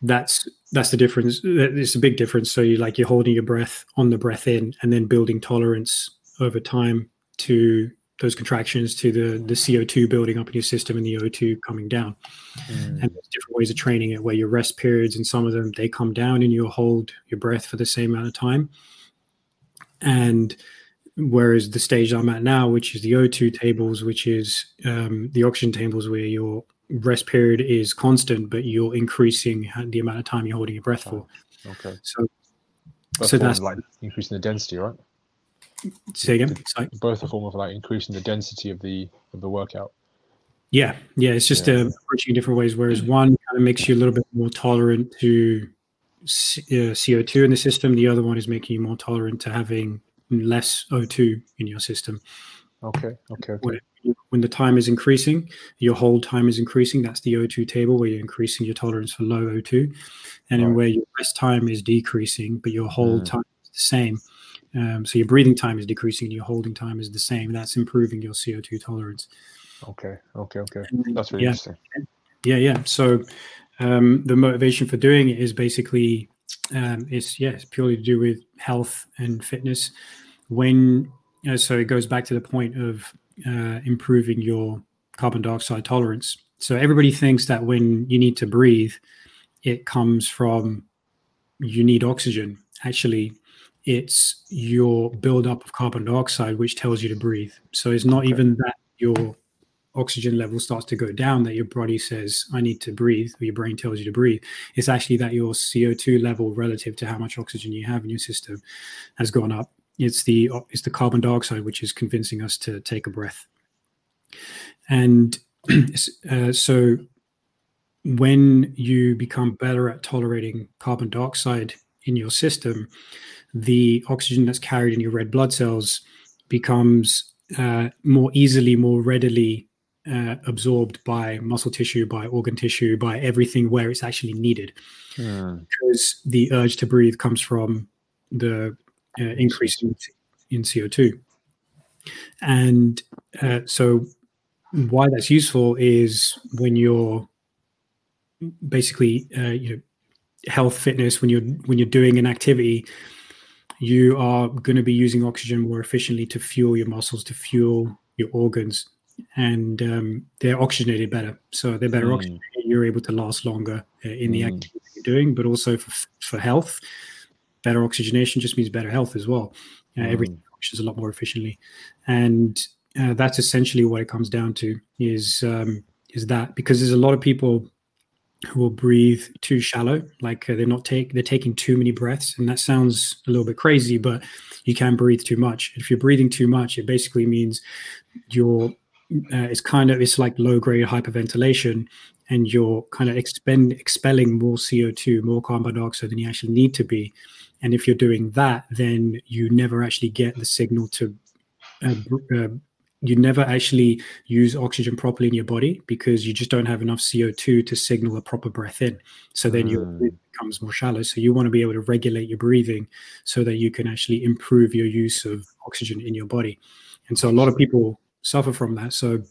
that's that's the difference. It's a big difference. So you like you're holding your breath on the breath in, and then building tolerance over time to those contractions to the the CO2 building up in your system and the O2 coming down. Mm. And there's different ways of training it where your rest periods and some of them they come down and you hold your breath for the same amount of time. And whereas the stage I'm at now, which is the O2 tables, which is um, the oxygen tables where your rest period is constant, but you're increasing the amount of time you're holding your breath for.
Okay.
So,
that's so that's like increasing the density, right?
Say again.
Sorry. Both a form of like increasing the density of the of the workout.
Yeah, yeah. It's just yeah. uh, approaching different ways. Whereas one kind of makes you a little bit more tolerant to C- uh, CO2 in the system. The other one is making you more tolerant to having less O2 in your system.
Okay. Okay. okay.
when the time is increasing, your hold time is increasing. That's the O2 table where you're increasing your tolerance for low O2, and then where your rest time is decreasing, but your hold mm. time is the same. Um, so your breathing time is decreasing and your holding time is the same. That's improving your CO2 tolerance.
Okay. Okay. Okay. That's really
yeah.
interesting.
Yeah. Yeah. So um, the motivation for doing it is basically um, it's yeah, it's purely to do with health and fitness. When uh, so it goes back to the point of uh, improving your carbon dioxide tolerance. So everybody thinks that when you need to breathe, it comes from you need oxygen. Actually, it's your buildup of carbon dioxide which tells you to breathe. So it's not okay. even that your oxygen level starts to go down that your body says i need to breathe or your brain tells you to breathe it's actually that your co2 level relative to how much oxygen you have in your system has gone up it's the it's the carbon dioxide which is convincing us to take a breath and *clears throat* uh, so when you become better at tolerating carbon dioxide in your system the oxygen that's carried in your red blood cells becomes uh, more easily, more readily uh, absorbed by muscle tissue, by organ tissue, by everything where it's actually needed. Mm. Because the urge to breathe comes from the uh, increase in, in, CO2. And uh, so, why that's useful is when you're basically, uh, you know, health fitness, when you're when you're doing an activity you are going to be using oxygen more efficiently to fuel your muscles, to fuel your organs, and um, they're oxygenated better. So they're better mm. oxygenated. You're able to last longer uh, in mm. the activity you're doing, but also for, for health. Better oxygenation just means better health as well. Uh, mm. Everything functions a lot more efficiently, and uh, that's essentially what it comes down to. Is um, is that because there's a lot of people who will breathe too shallow, like uh, they're not take they're taking too many breaths, and that sounds a little bit crazy, but you can breathe too much. If you're breathing too much, it basically means you're uh, it's kind of it's like low grade hyperventilation, and you're kind of expend expelling more CO2, more carbon dioxide than you actually need to be. And if you're doing that, then you never actually get the signal to uh, uh, you never actually use oxygen properly in your body because you just don't have enough CO2 to signal a proper breath in. So then your breathing becomes more shallow. So you want to be able to regulate your breathing so that you can actually improve your use of oxygen in your body. And so a lot of people suffer from that. So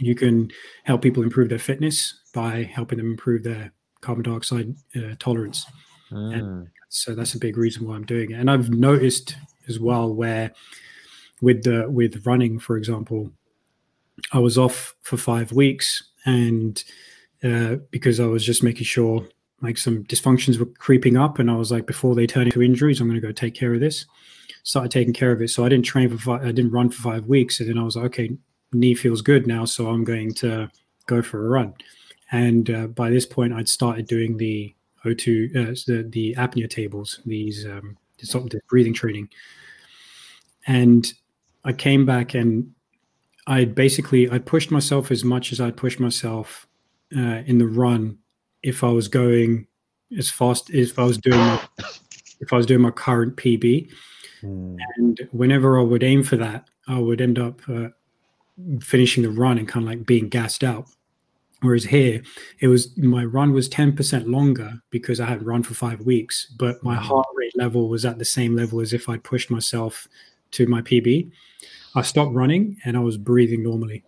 you can help people improve their fitness by helping them improve their carbon dioxide uh, tolerance. Mm. And so that's a big reason why I'm doing it. And I've noticed as well where with the with running, for example, I was off for five weeks, and uh, because I was just making sure like some dysfunctions were creeping up, and I was like, before they turn into injuries, I'm going to go take care of this. Started taking care of it, so I didn't train for five, I didn't run for five weeks, and then I was like, okay, knee feels good now, so I'm going to go for a run. And uh, by this point, I'd started doing the O2, uh, the, the apnea tables, these um, breathing training, and I came back and I basically I pushed myself as much as I pushed myself uh, in the run. If I was going as fast if I was doing my, if I was doing my current PB, mm. and whenever I would aim for that, I would end up uh, finishing the run and kind of like being gassed out. Whereas here, it was my run was 10% longer because I had run for five weeks, but my hmm. heart rate level was at the same level as if I'd pushed myself to my PB. I stopped running and I was breathing normally.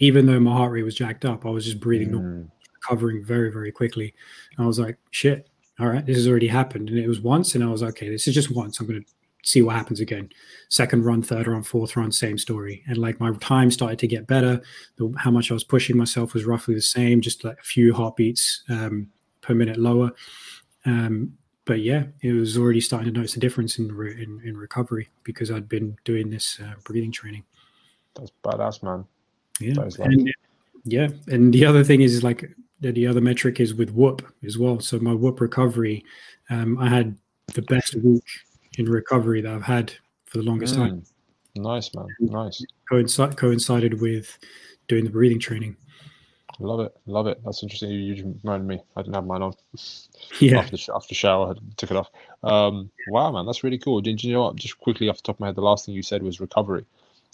Even though my heart rate was jacked up, I was just breathing, mm. normally, recovering very, very quickly. And I was like, shit, all right, this has already happened. And it was once, and I was like, okay, this is just once. I'm going to see what happens again. Second run, third run, fourth run, same story. And like my time started to get better. The, how much I was pushing myself was roughly the same, just like a few heartbeats um, per minute lower. Um, but yeah, it was already starting to notice a difference in re- in, in, recovery because I'd been doing this uh, breathing training.
That's badass, man.
Yeah, and, yeah, and the other thing is like the, the other metric is with WHOOP as well. So my WHOOP recovery, um, I had the best week in recovery that I've had for the longest mm. time.
Nice, man. Nice.
Coincid- coincided with doing the breathing training.
Love it, love it. That's interesting. You, you reminded me. I didn't have mine on.
Yeah.
After the, after the shower, I took it off. Um, wow, man, that's really cool. Did you know what? Just quickly off the top of my head, the last thing you said was recovery.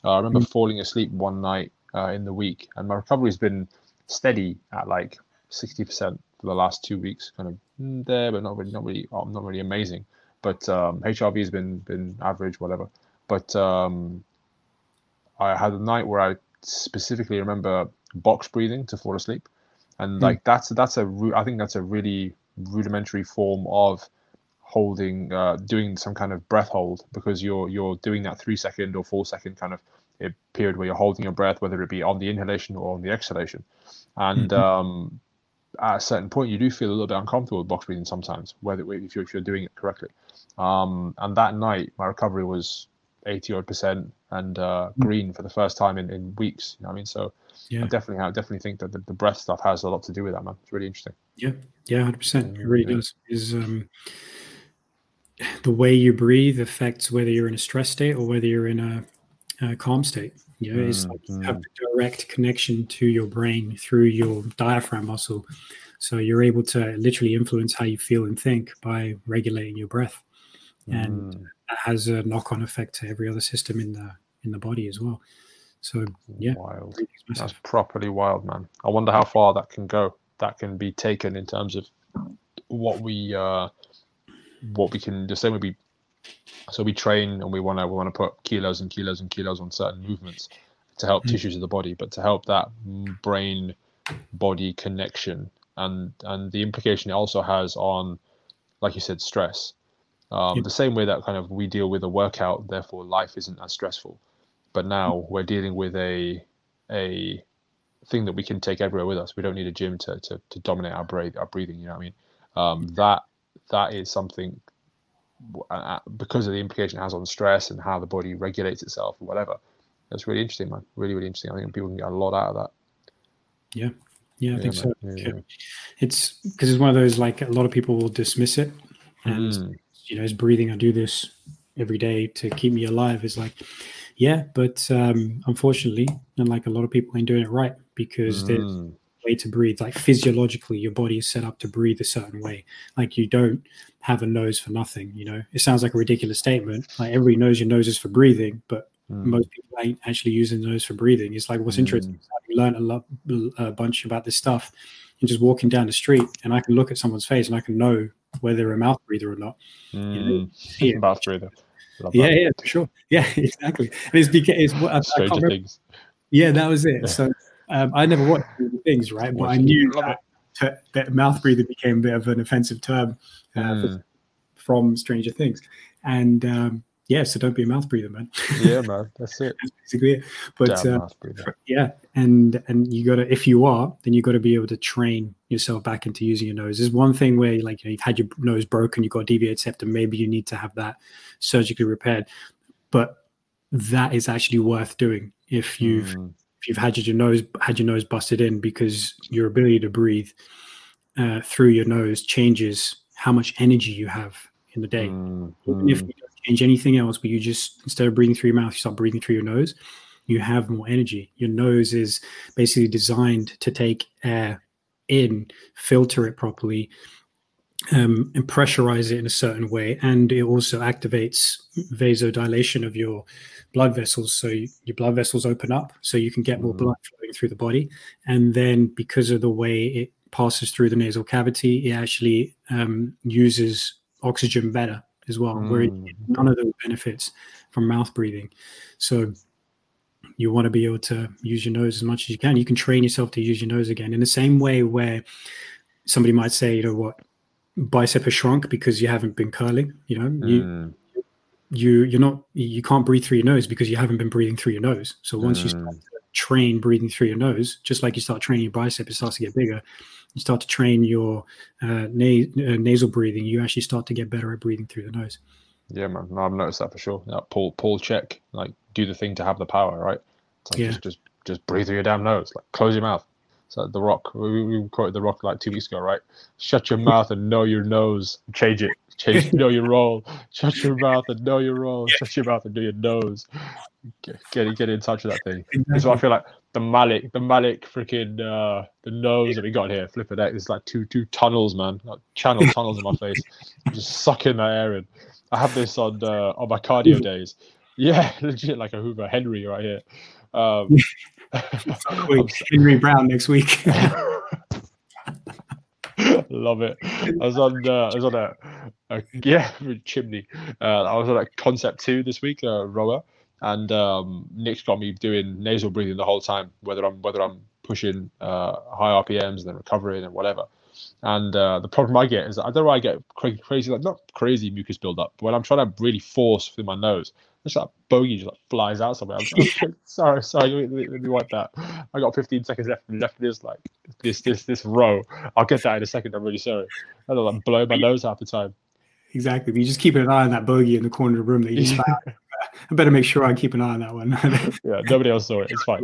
Uh, I remember mm falling asleep one night uh, in the week, and my recovery's been steady at like sixty percent for the last two weeks, kind of mm, there, but not really, not really, oh, not really amazing. But um, HRV has been been average, whatever. But um, I had a night where I specifically remember box breathing to fall asleep, and mm. like that's that's a I think that's a really rudimentary form of holding uh, doing some kind of breath hold because you're you're doing that three second or four second kind of eh, period where you're holding your breath whether it be on the inhalation or on the exhalation and mm-hmm. um, at a certain point you do feel a little bit uncomfortable with box breathing sometimes whether if you're, if you're doing it correctly um, and that night my recovery was 80 odd percent and uh, mm. green for the first time in, in weeks you know i mean so yeah. I definitely, I definitely think that the, the breath stuff has a lot to do with that, man. It's really interesting.
Yeah, yeah, hundred percent. It really yeah. does. Is um, the way you breathe affects whether you're in a stress state or whether you're in a, a calm state. You know, it's like you have mm. a direct connection to your brain through your diaphragm muscle. So you're able to literally influence how you feel and think by regulating your breath, and mm. that has a knock-on effect to every other system in the in the body as well. So yeah,
wild. That's properly wild, man. I wonder how far that can go. That can be taken in terms of what we uh, what we can the same way we so we train and we want to we want to put kilos and kilos and kilos on certain movements to help mm. tissues of the body, but to help that brain body connection and and the implication it also has on, like you said, stress. Um, yep. The same way that kind of we deal with a workout, therefore life isn't as stressful. But now we're dealing with a a thing that we can take everywhere with us. We don't need a gym to to, to dominate our breath, our breathing. You know what I mean? Um, that that is something because of the implication it has on stress and how the body regulates itself or whatever. That's really interesting, man. Really, really interesting. I think people can get a lot out of that.
Yeah, yeah, I yeah, think so. Yeah, yeah. It's because it's one of those like a lot of people will dismiss it, and mm. You know, is breathing. I do this every day to keep me alive. Is like, yeah, but um, unfortunately, and like a lot of people ain't doing it right because mm. there's way to breathe. Like physiologically, your body is set up to breathe a certain way. Like you don't have a nose for nothing. You know, it sounds like a ridiculous statement. Like everybody knows your nose is for breathing, but mm. most people ain't actually using the nose for breathing. It's like what's mm. interesting. We learned a lot, a bunch about this stuff, and just walking down the street, and I can look at someone's face and I can know whether they're a mouth breather or not.
Mm. You know, mouth breather.
Yeah, yeah, for sure. Yeah, *laughs* exactly. And it's because it's what I, I can't things. Yeah, that was it. Yeah. So um, I never watched Stranger things, right? But I knew that, that, mouth breather became a bit of an offensive term uh, mm. from Stranger Things, and um, yeah, so don't be a mouth breather, man.
Yeah, *laughs* man, that's it.
that's basically it. But uh, yeah, and and you gotta if you are, then you got to be able to train yourself back into using your nose. There's one thing where like you know, you've had your nose broken, you've got a deviated septum, maybe you need to have that surgically repaired, but that is actually worth doing if you've mm. if you've had your nose had your nose busted in because your ability to breathe uh, through your nose changes how much energy you have in the day. Mm. Even if you change anything else, but you just instead of breathing through your mouth, you start breathing through your nose. You have more energy. Your nose is basically designed to take air in, filter it properly, um, and pressurize it in a certain way. And it also activates vasodilation of your blood vessels. So you, your blood vessels open up so you can get more mm-hmm. blood flowing through the body. And then because of the way it passes through the nasal cavity, it actually um, uses oxygen better as well, mm. where none of those benefits from mouth breathing. So you want to be able to use your nose as much as you can. You can train yourself to use your nose again in the same way where somebody might say, you know what, bicep has shrunk because you haven't been curling. You know, mm. you you you're not you can't breathe through your nose because you haven't been breathing through your nose. So once mm. you start to train breathing through your nose, just like you start training your bicep, it starts to get bigger you start to train your uh, na- uh, nasal breathing, you actually start to get better at breathing through the nose.
Yeah, man. No, I've noticed that for sure. Yeah, Paul, Paul, check. Like, do the thing to have the power, right? Like yeah. Just, just, just breathe through your damn nose. Like, close your mouth. So The Rock. We, we quoted The Rock like two weeks ago, right? Shut your mouth and know your nose. Change it. Change. *laughs* know your role. Shut your mouth and know your role. Shut your mouth and know your nose. Get, get, get in touch with that thing. *laughs* Exactly. So I feel like the Malik, the Malik freaking uh, the nose that we got here, flipping it. It's like two two tunnels, man. Like channel *laughs* tunnels in my face. just sucking that air in. I have this on uh, on my cardio days. Yeah, *laughs* legit like a Hoover Henry right here. Um,
Henry Brown next week.
Love it. I was on. Uh, I was on a, a yeah chimney. Uh, I was on a Concept2 this week, uh, rower, and um, Nick's got me doing nasal breathing the whole time, whether I'm whether I'm pushing uh, high RPMs and then recovering and whatever. And uh, the problem I get is that I don't know why I get crazy, crazy, like not crazy mucus buildup, but when I'm trying to really force through my nose, just that bogey just like flies out somewhere. I'm like, *laughs* sorry, sorry, let me, let me wipe that. I got 15 seconds left left in this like this this this row. I'll get that in a second. I'm really sorry. I don't like blow my nose half the time.
Exactly. But you just keep an eye on that bogey in the corner of the room that you just. *laughs* I better make sure I keep an eye on that one. *laughs*
yeah, nobody else saw it. It's fine.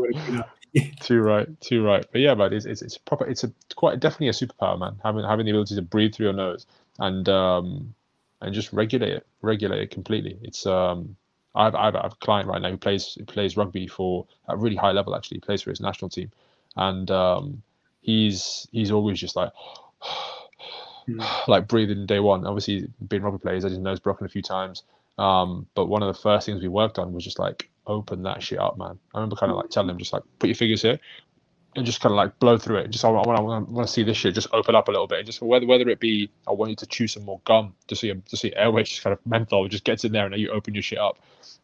*laughs* too right, too right. But yeah, but it's, it's it's proper. It's a quite definitely a superpower, man. Having having the ability to breathe through your nose and um and just regulate it, regulate it completely. It's um I've, I've, I have a client right now who plays who plays rugby for a really high level. Actually, he plays for his national team, and um, he's he's always just like. *sighs* like breathing day one. Obviously, being rugby players, his nose broken a few times. Um, but one of the first things we worked on was just like open that shit up, man. I remember kind of like telling him just like put your fingers here, and just kind of like blow through it. Just I want, I want, I want to see this shit just open up a little bit. And just whether whether it be I want you to chew some more gum to see to see airway just kind of menthol just gets in there and then you open your shit up,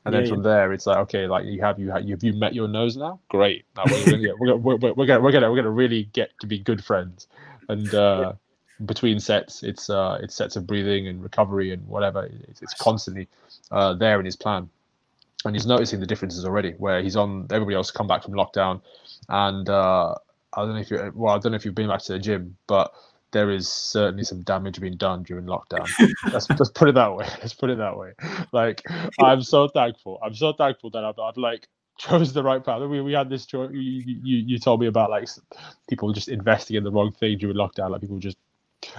and yeah, then from yeah. there it's like okay like you have you have you, have you met your nose now great now we're gonna get, we're, we're, we're, we're gonna we're gonna we're gonna really get to be good friends and. *laughs* uh between sets, it's uh, it's sets of breathing and recovery and whatever. It's, it's constantly uh, there in his plan, and he's noticing the differences already. Where he's on, everybody else come back from lockdown, and uh, I don't know if you well, I don't know if you've been back to the gym, but there is certainly some damage being done during lockdown. *laughs* let's, let's put it that way. *laughs* Let's put it that way. Like I'm so thankful. I'm so thankful that I've, I've like chose the right path. We, we had this choice. You, you, you told me about like people just investing in the wrong thing during lockdown. Like people just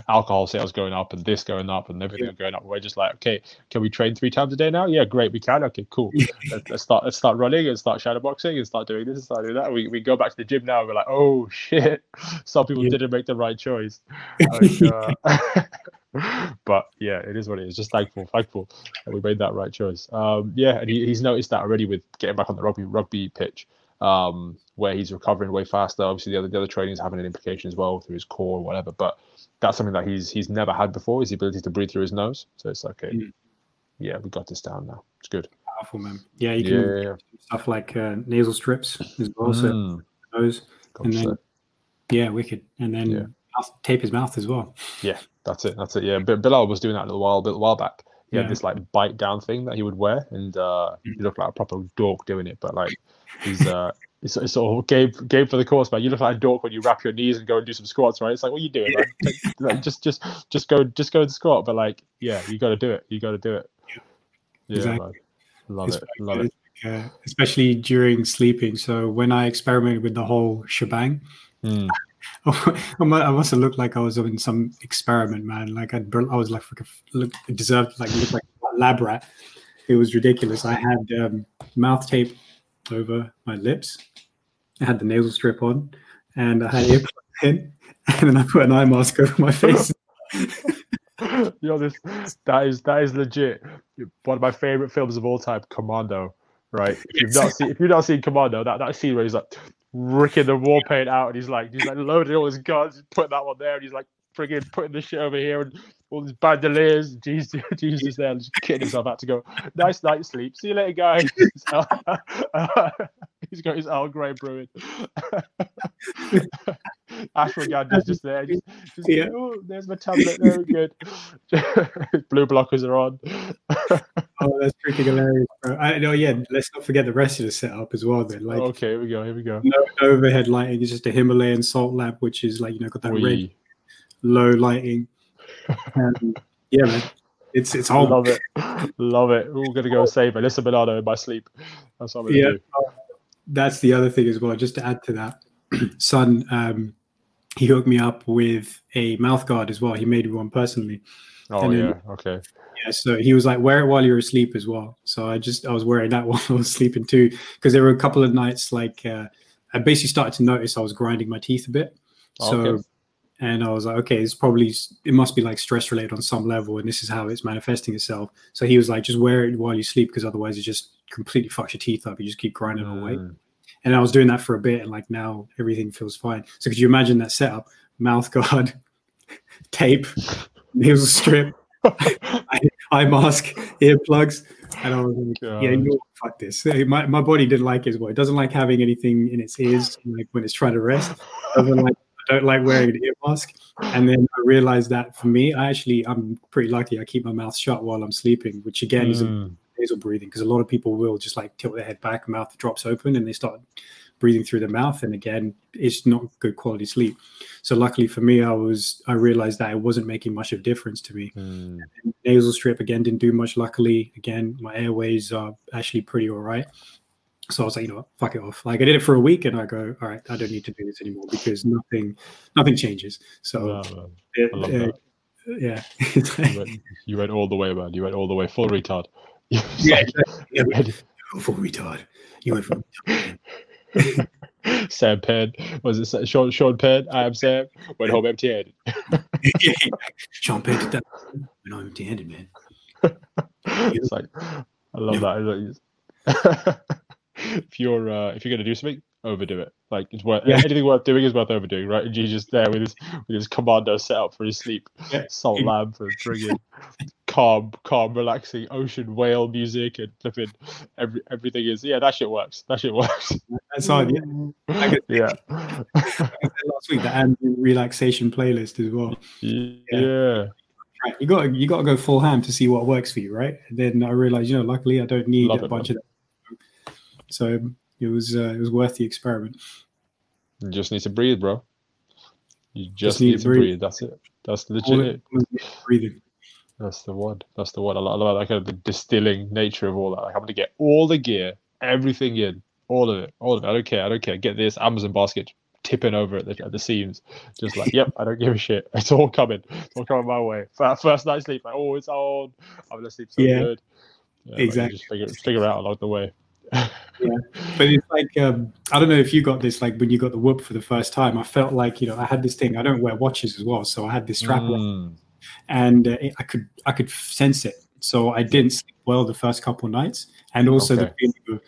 alcohol sales going up and this going up and everything yeah. going up. We're just like, okay, can we train three times a day now? Yeah, great, we can. Okay, cool. let's, let's, start. Let's start running and start shadowboxing and start doing this and start doing that. We, we go back to the gym now. And we're like, oh shit, *laughs* some people yeah. didn't make the right choice. *laughs* Like, uh, *laughs* but yeah, it is what it is. Just thankful, thankful that we made that right choice. Um, yeah, and he, he's noticed that already with getting back on the rugby rugby pitch. Um, where he's recovering way faster. Obviously, the other the other training is having an implication as well through his core or whatever. But that's something that he's he's never had before is the ability to breathe through his nose. So it's okay. Mm. Yeah, we got this down now. It's good.
Powerful man. Yeah, you can yeah, yeah. stuff like uh, nasal strips as well. So mm. nose, and then yeah, wicked, and then yeah. tape his mouth as well.
Yeah, that's it. That's it. Yeah, but Bilal was doing that a little while, a little while back. He yeah. had this like bite down thing that he would wear, and uh, mm. he looked like a proper dork doing it. But like, he's uh, it's, it's sort of game game for the course, man. You look like a dork when you wrap your knees and go and do some squats, right? It's like, what are you doing? Like, *laughs* like, just just just go just go and squat, but like, yeah, you got to do it. You got to do it. Yeah, exactly. love it, love it.
Uh, especially during sleeping. So when I experimented with the whole shebang, *laughs* mm. I must have looked like I was in some experiment, man. Like I'd, I was like, look, deserved like look like a lab rat. It was ridiculous. I had um, mouth tape over my lips I had the nasal strip on, and I had earplugs in, and then I put an eye mask over my face. *laughs* *laughs*
you know this that is that is legit one of my favorite films of all time commando right if you've not seen if you've not seen commando that, that scene where he's like ripping the war paint out and he's like he's like loading all his guns putting that one there and he's like friggin' putting the shit over here and all these bandoliers. *laughs* Jesus, Jesus there, just kidding himself out to go. Nice night sleep. See you later, guys. *laughs* He's got his Earl Grey brewing. *laughs* Ashwagandha is just there. Just, just yeah. oh, there's my tablet. Very good. Blue blockers are on.
oh, that's freaking hilarious, bro. I know. Yeah, let's not forget the rest of the setup as well. Then, like,
okay, here we go. Here we go.
No, overhead lighting. It's just a Himalayan salt lamp, which is like you know got that red low lighting. Um, yeah, man. It's it's all
love it, love it. We're gonna go save Alyssa Milano in my sleep. That's what I'm gonna yeah, do.
that's the other thing as well. Just to add to that, *clears throat* son, um, he hooked me up with a mouth guard as well. He made one personally.
Oh then, yeah, okay.
Yeah, so he was like, wear it while you're asleep as well. So I just I was wearing that *laughs* while I was sleeping too, because there were a couple of nights like uh, I basically started to notice I was grinding my teeth a bit. So okay and I was like, okay, it's probably it must be like stress related on some level, and this is how it's manifesting itself. So he was like, just wear it while you sleep because otherwise it just completely fucks your teeth up. You just keep grinding mm. away. And I was doing that for a bit, and like now everything feels fine. So could you imagine that setup? Mouth guard, *laughs* tape, nasal strip, *laughs* *laughs* eye, mask, earplugs, and I was like, yeah, you fuck this. My, my body didn't like it as well. It doesn't like having anything in its ears, like when it's trying to rest. It doesn't like I don't like wearing an ear mask. And then I realized that for me, I actually I'm pretty lucky. I keep my mouth shut while I'm sleeping, which again mm. is nasal breathing because a lot of people will just like tilt their head back, mouth drops open, and they start breathing through the mouth. And again, it's not good quality sleep. So luckily for me, I was I realized that it wasn't making much of a difference to me. Mm. Nasal strip again didn't do much. Luckily, again, my airways are actually pretty all right. So I was like, you know what, fuck it off. Like I did it for a week, and I go, all right, I don't need to do this anymore because nothing, nothing changes. So
it, uh,
yeah,
you, went, you, went, all the way, man. You went all the way, full retard. *laughs*
yeah, exactly. yeah *laughs* full retard. You went from. *laughs*
Sam Penn was it Sean Sean Penn? I am Sam. Went home empty-handed.
yeah, Sean Penn did that. Went home empty-handed, man.
it's like I love that *laughs* if you're uh, if you're gonna do something, overdo it. Like it's worth yeah. anything worth doing is worth overdoing, right? And Jesus there with his with his commando set up for his sleep, yeah. salt lamp and bringing calm, calm, relaxing ocean whale music and flipping every everything is yeah, that shit works. That shit works.
That's all, *laughs* yeah.
yeah. *laughs*
last week the ambient relaxation playlist as well.
Yeah. yeah.
You got you got to go full ham to see what works for you, right? And then I realized, you know, luckily I don't need Love a it, bunch man. of so it was uh, it was worth the experiment.
You just need to breathe, bro. You just, just need, need, to breathe. breathe. That's it. That's legit.
Breathing.
That's the one. That's the one. I love, I love like kind of the distilling nature of all that. Like I'm gonna get all the gear, everything in, all of it, all of it. I don't care. I don't care. Get this Amazon basket tipping over at the, at the seams, just like, yep, I don't give a shit. *laughs* It's all coming. It's all coming my way. First night's sleep, like, oh, it's on. I'm gonna sleep so yeah. good.
Yeah, exactly.
Just figure, figure out along the way
yeah, but it's like um, I don't know if you got this. Like when you got the WHOOP for the first time, I felt like you know I had this thing. I don't wear watches as well, so I had this strap mm. and uh, I could I could sense it. So I didn't sleep well the first couple nights, and also okay. the feeling of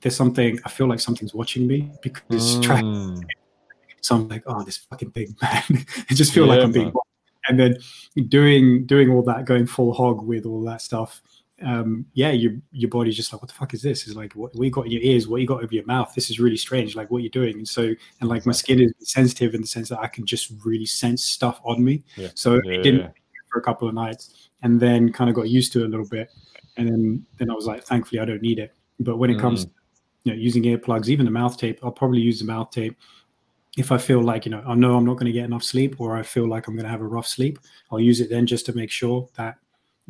there's something. I feel like something's watching me because it's mm. So I'm like, oh, this fucking thing, *laughs* man. I just feel yeah, like I'm being. And then doing doing all that, going full hog with all that stuff um, yeah, your your body's just like, what the fuck is this? Is like, what, what you got in your ears? What you got over your mouth? This is really strange. Like, what you're doing? And so, and like, my skin is sensitive in the sense that I can just really sense stuff on me. Yeah. So yeah, it didn't yeah. for a couple of nights, and then kind of got used to it a little bit, and then then I was like, thankfully, I don't need it. But when it mm. comes, to, you know, using earplugs, even the mouth tape, I'll probably use the mouth tape if I feel like, you know, I know I'm not going to get enough sleep or I feel like I'm going to have a rough sleep, I'll use it then just to make sure that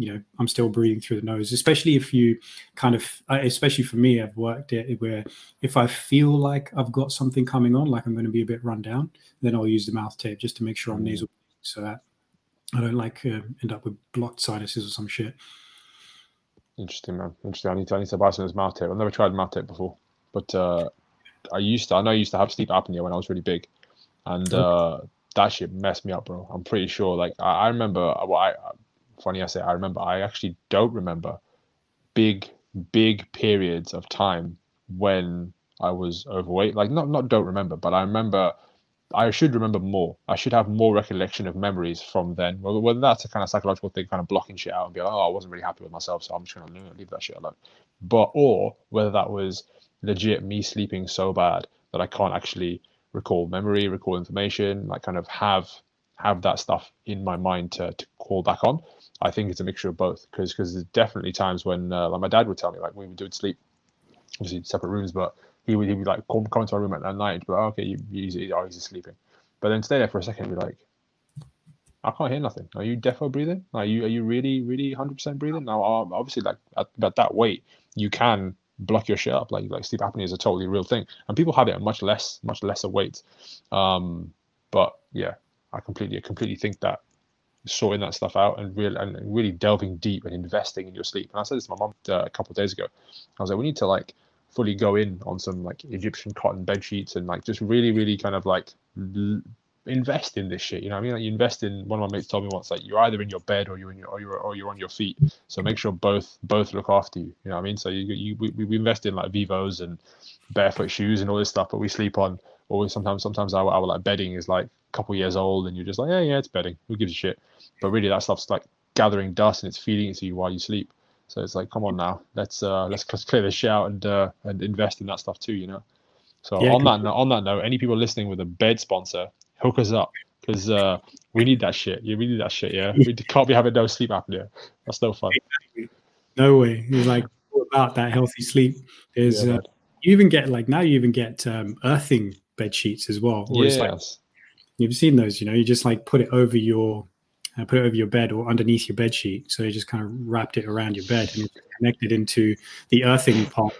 you know i'm still breathing through the nose especially if you kind of especially for me i've worked it where if i feel like i've got something coming on like i'm going to be a bit run down then i'll use the mouth tape just to make sure i'm nasal so that i don't like uh, end up with blocked sinuses or some shit.
Interesting man. Interesting. I need to, I need to buy some of this mouth tape. I've never tried mouth tape before but uh i used to i know i used to have sleep apnea when i was really big and uh that shit messed me up bro. I'm pretty sure like i, I remember well, I, funny I say I remember, I actually don't remember big, big periods of time when I was overweight. Like not not don't remember, but I remember I should remember more. I should have more recollection of memories from then. Whether whether that's a kind of psychological thing, kind of blocking shit out and be like, oh, I wasn't really happy with myself, so I'm just gonna leave that shit alone. But or whether that was legit me sleeping so bad that I can't actually recall memory, recall information, like kind of have have that stuff in my mind to, to call back on. I think it's a mixture of both because because there's definitely times when uh, like my dad would tell me like we would sleep, obviously separate rooms, but he would he would like come, come into our room at night, but oh, okay, you, you oh, he's sleeping, but then stay there for a second, and be like, I can't hear nothing. Are you defo breathing? Are you are you really really hundred percent breathing? Now obviously like at, at that weight you can block your shit up. Like like sleep apnea is a totally real thing, and people have it at much less much lesser weight. Um, but yeah, I completely I completely think that sorting that stuff out and really and really delving deep and investing in your sleep. And I said this to my mom uh, a couple of days ago. I was like, we need to like fully go in on some like Egyptian cotton bed sheets and like just really, really kind of like l- invest in this shit. You know, what I mean, like you invest in. One of my mates told me once, like you're either in your bed or you're in your or you're or you're on your feet. So make sure both both look after you. You know, what I mean, so you you we, we invest in like Vivos and barefoot shoes and all this stuff, but we sleep on. Or sometimes sometimes our, our like bedding is like a couple years old, and you're just like, yeah, yeah, it's bedding. Who gives a shit? But really, that stuff's like gathering dust and it's feeding it to you while you sleep. So it's like, come on now, let's uh let's clear this shit out and uh and invest in that stuff too. You know. So yeah, on that note, on that note, any people listening with a bed sponsor, hook us up because uh, we need that shit. Yeah, we need that shit. Yeah, we can't be having no sleep apnea. That's no fun.
No way. It's like about that healthy sleep. Is yeah, uh, you even get like now you even get um, earthing bed sheets as well.
Or yes. Like,
you've seen those. You know, you just like put it over your uh, put it over your bed or underneath your bed sheet. So you just kind of wrapped it around your bed and connected into the earthing part.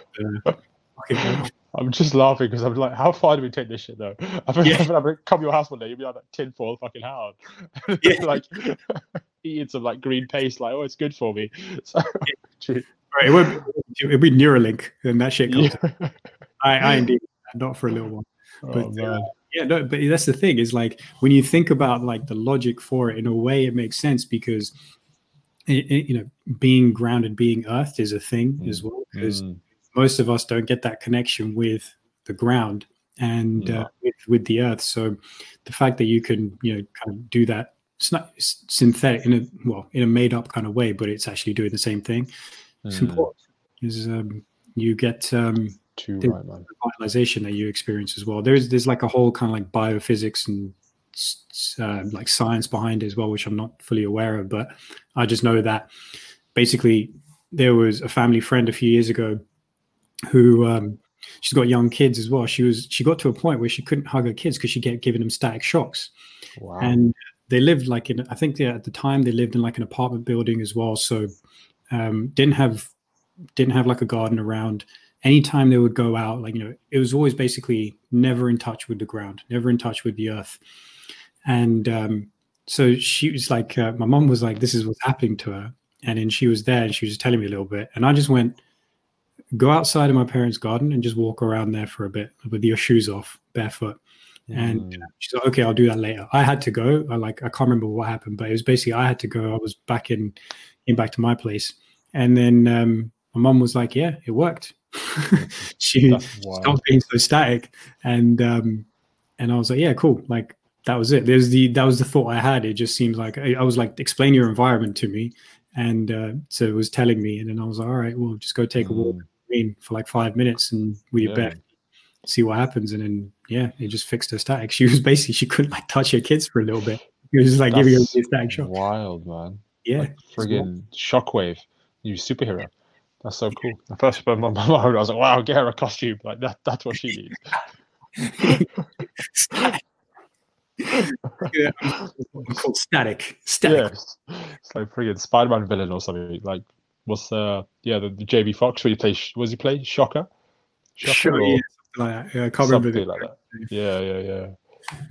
*laughs*
I'm just laughing because I'm like, how far do we take this shit though? *laughs* I think yeah. I'm gonna come to your house one day, you'll be like that tin foil fucking hound. *laughs* Yeah. like eating some like green paste, like, oh, it's good for me. So,
right, it would it'd be Neuralink, and that shit comes. Yeah. I, I indeed not for a little while. Oh, but uh, yeah, no, but that's the thing is like when you think about like the logic for it, in a way, it makes sense because it, it, you know being grounded, being earthed is a thing mm. as well because. Mm most of us don't get that connection with the ground and yeah. uh, with, with, the earth. So the fact that you can, you know, kind of do that, it's not it's synthetic in a well in a made up kind of way, but it's actually doing the same thing. It's mm. important. Is um, you get um,
Too right,
vitalization that you experience as well. There's there's like a whole kind of like biophysics and uh, like science behind it as well, which I'm not fully aware of, but I just know that basically there was a family friend a few years ago who um, she's got young kids as well. She was she got to a point where she couldn't hug her kids because she get giving them static shocks, wow. and they lived like in I think at the time they lived in like an apartment building as well, so um, didn't have didn't have like a garden around. Anytime they would go out, like you know, it was always basically never in touch with the ground, never in touch with the earth, and um, so she was like, uh, my mom was like, "This is what's happening to her," and then she was there and she was telling me a little bit, and I just went go outside of my parents' garden and just walk around there for a bit with your shoes off, barefoot. Mm. And she's like, okay, I'll do that later. I had to go. I like I can't remember what happened, but it was basically I had to go. I was back in, in back to my place, and then um, my mom was like, "Yeah, it worked." *laughs* she stopped being so static, and um, and I was like, "Yeah, cool." Like that was it. There's the that was the thought I had. It just seems like I, I was like, explain your environment to me, and uh, so it was telling me, and then I was like, all right, well, just go take mm. a walk mm screen for like five minutes and we yeah. bet see what happens. And then yeah, it just fixed her static. She was *laughs* basically she couldn't like touch her kids for a little bit. It was just like That's giving her a static shock.
Wild man.
Yeah.
Like friggin' shockwave. You superhero. That's so cool. The first time my *laughs* mom, I was like, wow, get her a costume. Like that that's what she *laughs* needs.
yeah, called static. Static.
Yeah, it's like friggin' Spider-Man villain or something. Like was uh yeah the, the Jamie Foxx where you play was he play Shocker?
Shocker sure, yeah, like that. Yeah, I can't
something remember like that. Yeah, yeah, yeah.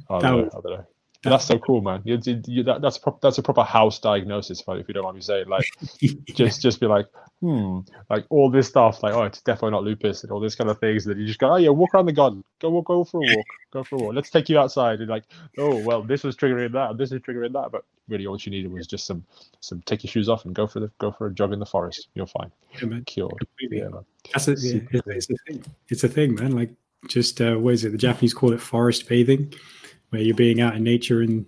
I don't, know, I don't know. That's so cool, man. You, you, you, that, that's a pro- that's a proper house diagnosis, if you don't mind me saying. Like, *laughs* just just be like, hmm, like all this stuff, like, oh, it's definitely not lupus and all this kind of things. That you just go, oh yeah, walk around the garden, go go for a walk, go for a walk. Let's take you outside. And like, oh well, this was triggering that, this is triggering that. But really, all you needed was just some some take your shoes off and go for the go for a jog in the forest. You're fine.
Yeah, man.
Cured.
Yeah, man. That's a, yeah, it's, it's a thing. It's a thing, man. Like, just uh, what is it? The Japanese call it forest bathing, where you're being out in nature and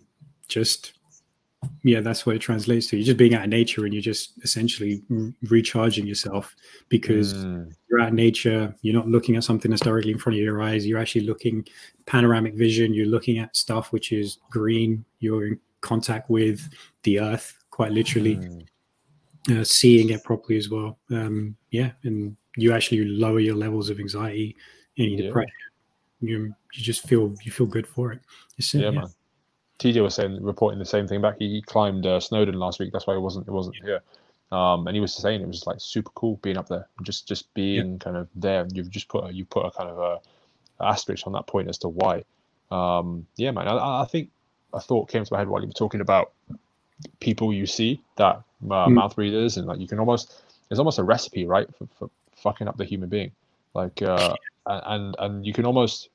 just yeah that's what it translates to you're just being out of nature and you're just essentially re- recharging yourself because mm. you're out in nature you're not looking at something that's directly in front of your eyes you're actually looking panoramic vision you're looking at stuff which is green you're in contact with the earth quite literally mm. uh, seeing it properly as well um, yeah and you actually lower your levels of anxiety and yeah. depression you, you just feel you feel good for it
it's, yeah, yeah. man TJ was saying, reporting the same thing back. He, he climbed uh, Snowdon last week. That's why it wasn't it wasn't here. Um, and he was saying it was like super cool being up there, just just being yeah. kind of there. You've just put a, you put a kind of a asterisk on that point as to why. Um, yeah, man. I, I think a thought came to my head while you were talking about people you see that uh, mm. mouth readers and like you can almost it's almost a recipe right for, for fucking up the human being like uh *laughs* and and you can almost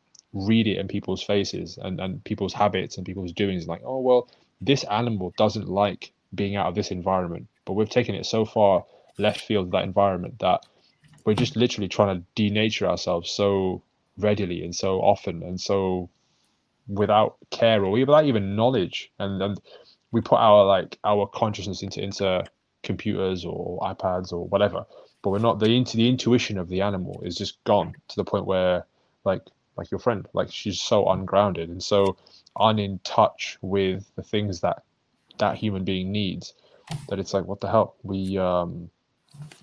read it in people's faces and, and people's habits and people's doings like oh well this animal doesn't like being out of this environment. But we've taken it so far left field of that environment that we're just literally trying to denature ourselves so readily and so often and so without care or without even knowledge. And and we put our like our consciousness into into computers or iPads or whatever but we're not the into the intuition of the animal is just gone to the point where like like your friend like she's so ungrounded and so unin touch with the things that that human being needs that it's like what the hell? We um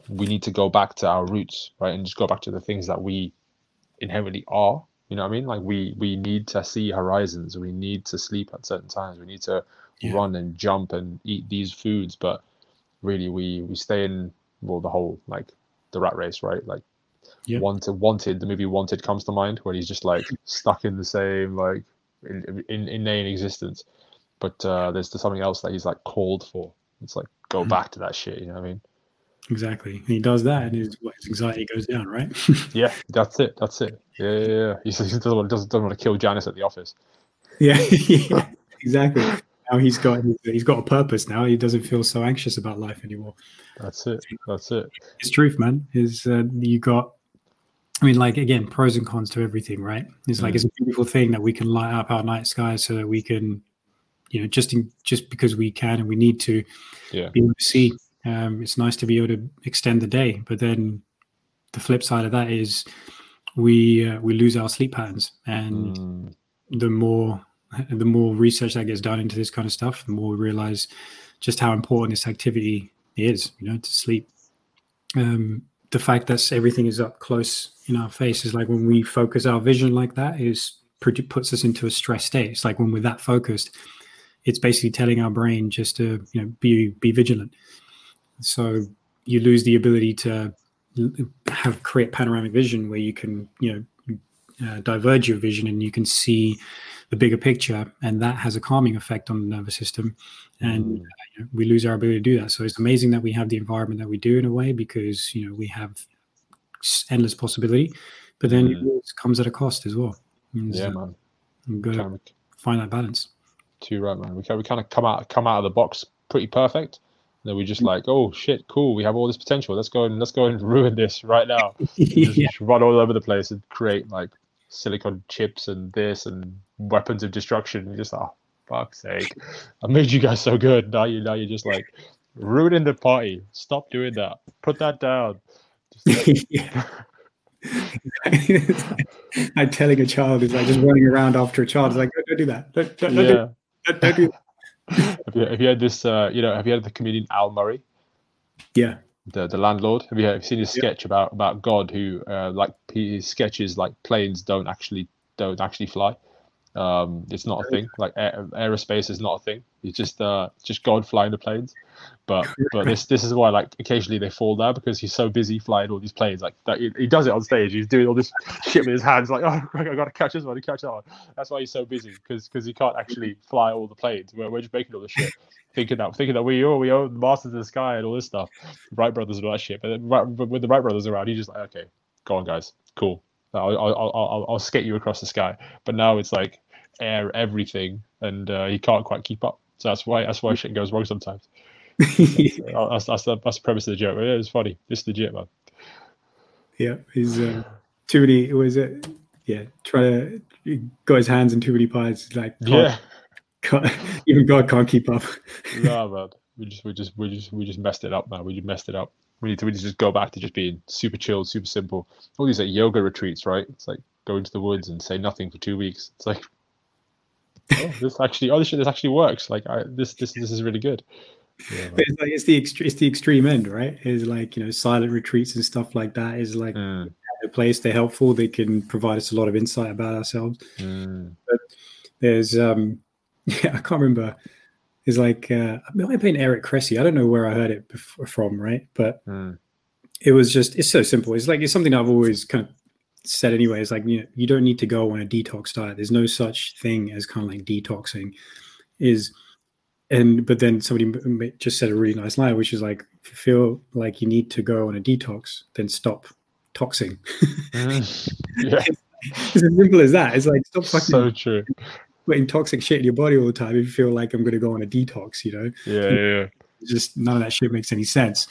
we need to go back to our roots right? And just go back to the things that we inherently are you know what i mean? Like we we need to see horizons. We need to sleep at certain times. We need to yeah. run and jump and eat these foods. But really we we stay in well the whole like the rat race right? Like yeah. wanted wanted the movie wanted comes to mind where he's just like *laughs* stuck in the same like in, in inane existence but uh there's something else that he's like called for it's like go mm-hmm. back to that shit you know what i mean
Exactly. And he does that, and his, his anxiety goes down, right? *laughs*
yeah, that's it. That's it. Yeah, yeah, yeah. He, doesn't, want, doesn't, doesn't want to kill Janice at the office.
Yeah, *laughs* yeah exactly. Now he's got he's got a purpose. Now he doesn't feel so anxious about life anymore.
That's it. That's it.
It's truth, man. Is uh, you got? I mean, like again, pros and cons to everything, right? It's like mm. it's a beautiful thing that we can light up our night sky so that we can, you know, just in, just because we can and we need to,
yeah.
be able to see um, it's nice to be able to extend the day, but then the flip side of that is we uh, we lose our sleep patterns, and mm. the more *laughs* the more research that gets done into this kind of stuff, the more we realize just how important this activity is. You know, to sleep. Um, the fact that everything is up close in our face is like when we focus our vision like that is puts us into a stress state. It's like when we're that focused, it's basically telling our brain just to you know be be vigilant. So you lose the ability to have create panoramic vision where you can, you know, uh, diverge your vision and you can see the bigger picture, and that has a calming effect on the nervous system. And mm. uh, you know, we lose our ability to do that. So it's amazing that we have the environment that we do in a way because you know we have endless possibility, but then mm. it comes at a cost as well.
And yeah, so man.
You've got to find that balance.
Too right, man. We can, we kind of come out come out of the box pretty perfect, that we just mm. like, oh shit, cool, we have all this potential. Let's go and let's go and *laughs* ruin this right now. *laughs* yeah. Just run all over the place and create like silicon chips and this and weapons of destruction. And just oh fuck's sake. I made you guys so good. Now you now you're just like ruining the party. Stop doing that. Put that down. *laughs* *laughs*
I'm telling a child is like just running around after a child. It's like, don't, don't do that. Don't, don't, yeah. don't, don't do that *laughs*
have, you, have you had this? Uh, you know, have you had the comedian Al Murray?
Yeah.
The the landlord. Have you, have you seen his sketch yeah. about about God who uh, like his sketches like planes don't actually don't actually fly. Um, it's not a thing. Like aer- aerospace is not a thing. It's just uh, just God flying the planes. But *laughs* but this this is why like occasionally they fall down because he's so busy flying all these planes. Like that, he, he does it on stage. He's doing all this *laughs* shit with his hands. Like *laughs* oh, I gotta catch this one, catch that one. That's why he's so busy because because he can't actually fly all the planes. We're, we're just making all the shit. Thinking that, thinking that we own, we own Masters of the Sky and all this stuff, Wright brothers and all that shit. But then, right, with the Wright brothers around, he's just like, okay, go on, guys, cool. I'll, I'll, I'll, I'll skate you across the sky. But now it's like air everything, and uh, he can't quite keep up. So that's why that's why shit goes wrong sometimes. *laughs* Uh, that's, that's, the, that's the premise of the joke. It was funny. It's legit, man.
Yeah, he's uh, too many. Was it? Yeah, try to got his hands in too many pies. Like
yeah,
can't, *laughs* even God can't keep up.
no, *laughs* man. We just we just we just we just messed it up, man. We just messed it up. We need to we need to just go back to just being super chilled, super simple. All these like yoga retreats, right? It's like go into the woods and say nothing for two weeks. It's like oh, this actually, oh, this, this actually works. Like, I, this, this, this is really good.
Yeah, but it's like it's the extreme, it's the extreme end, right? Is like you know silent retreats and stuff like that is like mm. a place. They're helpful. They can provide us a lot of insight about ourselves.
Mm.
But there's um, *laughs* yeah, I can't remember. It's like uh, I might have been Eric Cressey. I don't know where I heard it from, right? But
mm.
it was just it's so simple. It's like it's something I've always kind of said anyway is like you know you don't need to go on a detox diet there's no such thing as kind of like detoxing is and but then somebody just said a really nice line which is like if you feel like you need to go on a detox then stop toxing
mm, *laughs* *laughs* yeah
it's as simple as that. It's like stop fucking
so true.
putting toxic shit in your body all the time if you feel like I'm going to go on a detox. You know,
Yeah, yeah, yeah.
just none of that shit makes any sense.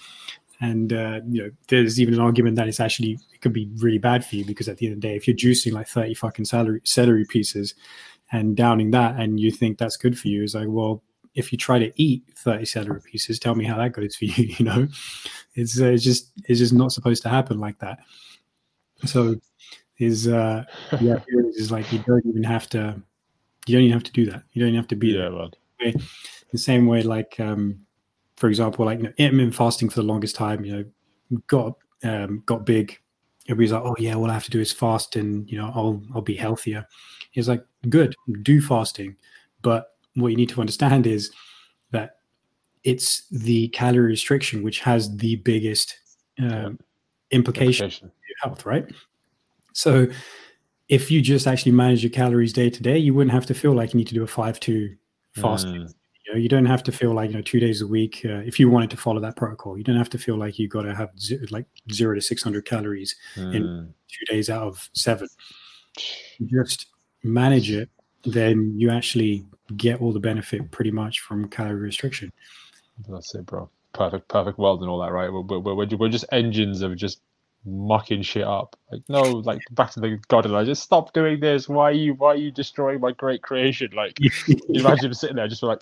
And uh, you know, there's even an argument that it's actually it could be really bad for you because at the end of the day, if you're juicing like 30 fucking celery celery pieces and downing that, and you think that's good for you, is like, well, if you try to eat 30 celery pieces, tell me how that good is for *laughs* you. You know, it's uh, it's just it's just not supposed to happen like that. So, is uh, yeah, is like you don't even have to, you don't even have to do that. You don't even have to be there
Yeah, man.
the same way like um for example like you know intermittent fasting for the longest time you know got um got big everybody's like oh yeah all i have to do is fast and you know i'll i'll be healthier it's like good do fasting but what you need to understand is that it's the calorie restriction which has the biggest um, implication
Implication.
your health, right? So if you just actually manage your calories day to day, you wouldn't have to feel like you need to do a five two fasting.
Mm,
know, you don't have to feel like you know two days a week uh, if you wanted to follow that protocol. You don't have to feel like you got to have ze- like zero to six hundred calories
mm.
two days out of seven. You just manage it, then you actually get all the benefit pretty much from calorie restriction.
That's it, bro. Perfect, perfect world and all that, right? We're, we're, we're, just engines of just mucking shit up. Like, no, like back to the god and I just stop doing this. Why are you why are you destroying my great creation? Like you *laughs* imagine sitting there just like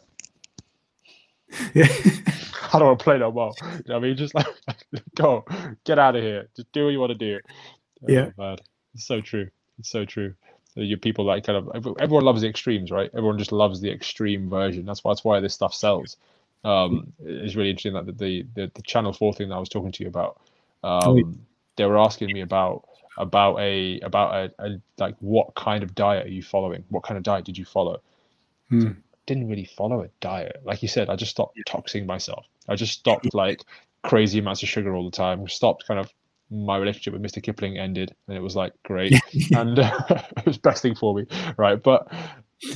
yeah. *laughs*
I don't want to play no more. You know what I mean? Just like *laughs* go, get out of here. Just do what you want to do.
Yeah.
Oh, man. It's so true. It's so true. You people like kind of everyone loves the extremes, right? Everyone just loves the extreme version. That's why that's why this stuff sells. Um, it's really interesting that the, the the Channel Four thing that I was talking to you about.
Oh.
Um, they were asking me about about a about a, a like what kind of diet are you following? What kind of diet did you follow?
Hmm.
Didn't really follow a diet. Like you said, I just stopped toxing myself. I just stopped like crazy amounts of sugar all the time. Stopped kind of my relationship with Mr. Kipling ended, and it was like great, *laughs* and uh, *laughs* it was best thing for me, right? But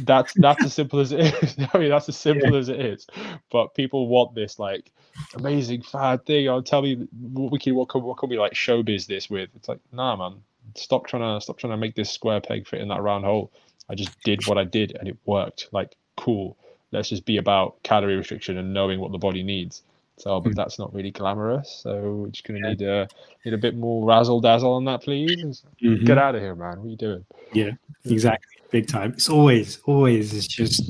that's that's as simple as it is. *laughs* I mean, that's as simple as it is. But people want this like amazing fad thing. I'll tell me what we can what can what can we like showbiz this with? It's like nah, man. Stop trying to stop trying to make this square peg fit in that round hole. I just did what I did and it worked. Like, cool. Let's just be about calorie restriction and knowing what the body needs. So, but
Mm.
that's not really glamorous. So we're just gonna
Yeah.
need a need a bit more razzle dazzle on that, please.
Mhm.
Get out of here, man. What are you doing?
Yeah, exactly. Big time. It's always, always, it's just,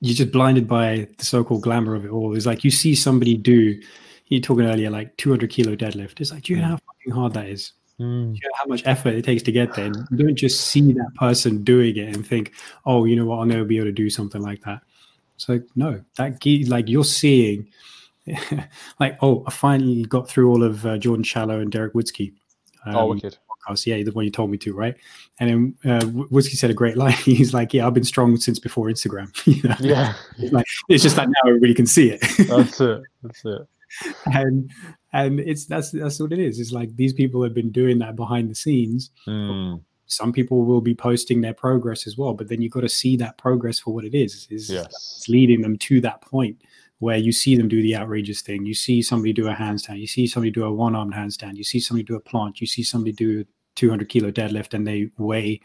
you're just blinded by the so called glamour of it all. It's like you see somebody do, you talking earlier, like 200 kilo deadlift. It's like, do you know how fucking hard that is?
Mm.
You know how much effort it takes to get there? You don't just see that person doing it and think, oh, you know what, I'll never be able to do something like that. It's like, no, that, ge- like, you're seeing, *laughs* like, oh, I finally got through all of uh, Jordan Shallow and Derek Woodske.
oh,
Um,
wicked.
podcast. Yeah, the one you told me to, right? And then uh, Whiskey said a great line. *laughs* He's like, "Yeah, I've been strong since before Instagram." *laughs* you know?
Yeah,
It's like it's just that now everybody can see it,
that's it. That's it.
and and it's that's that's what it is. It's like these people have been doing that behind the scenes.
Mm.
Some people will be posting their progress as well, but then you've got to see that progress for what it is. Is
Yes.
it's leading them to that point where you see them do the outrageous thing. You see somebody do a handstand. You see somebody do a one-armed handstand. You see somebody do a planche. You see somebody do a 200 kilo deadlift and they weigh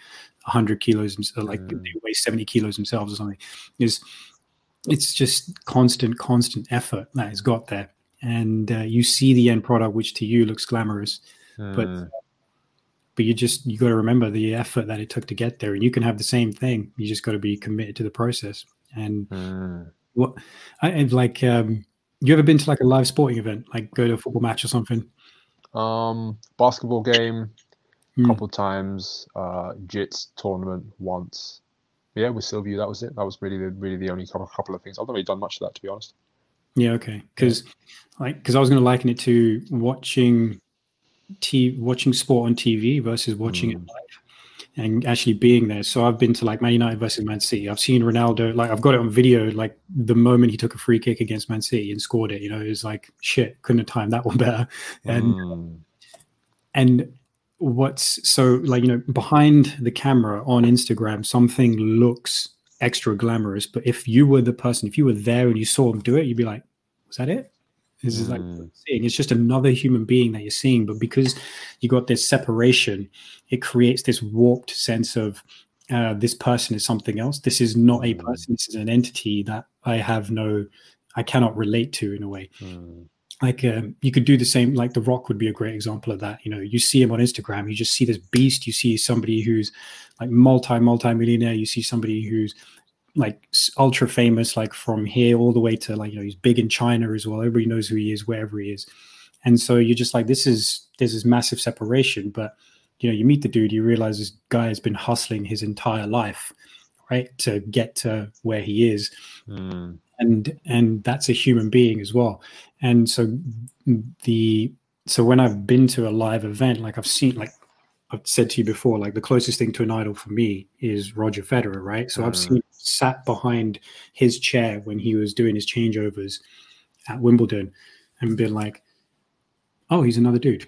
100 kilos, like
Mm.
they weigh 70 kilos themselves or something. Is it's just constant, constant effort that has got there, and uh, you see the end product, which to you looks glamorous, but
Mm.
but you just you got to remember the effort that it took to get there and you can have the same thing you just got to be committed to the process and
Mm.
what I, and like um you ever been to like a live sporting event like go to a football match or something
Um, basketball game,
Hmm.
couple times. Uh, Jits tournament once. Yeah, with Sylvia, that was it. That was really the really the only couple, couple of things. I've not really done much of that to be honest.
Yeah okay. Because like because i was going to liken it to watching t watching sport on tv versus watching it
Mm.
live and actually being there. So i've been to like man united versus man city. I've seen ronaldo like i've got it on video like the moment he took a free kick against man city and scored it you know it was like shit couldn't have timed that one *laughs* better. And
Mm.
and what's so like you know behind the camera on instagram something looks extra glamorous but if you were the person if you were there and you saw him do it you'd be like was that it This is like seeing. It's just another human being that you're seeing, but because you got this separation, it creates this warped sense of uh, this person is something else. This is not a
Mm.
person. This is an entity that I have no, I cannot relate to in a way.
Mm.
Like um, you could do the same. Like The Rock would be a great example of that. You know, you see him on Instagram, you just see this beast. You see somebody who's like multi multi millionaire. You see somebody who's like ultra famous, like from here all the way to like you know he's big in China as well. Everybody knows who he is wherever he is, and so you're just like this is there's this massive separation. But you know, you meet the dude, you realize this guy has been hustling his entire life, right, to get to where he is
Mm.
and and that's a human being as well and so the so when i've been to a live event like i've seen like i've said to you before like the closest thing to an idol for me is roger federer right so i've
Mm.
seen sat behind his chair when he was doing his changeovers at wimbledon and been like oh he's another dude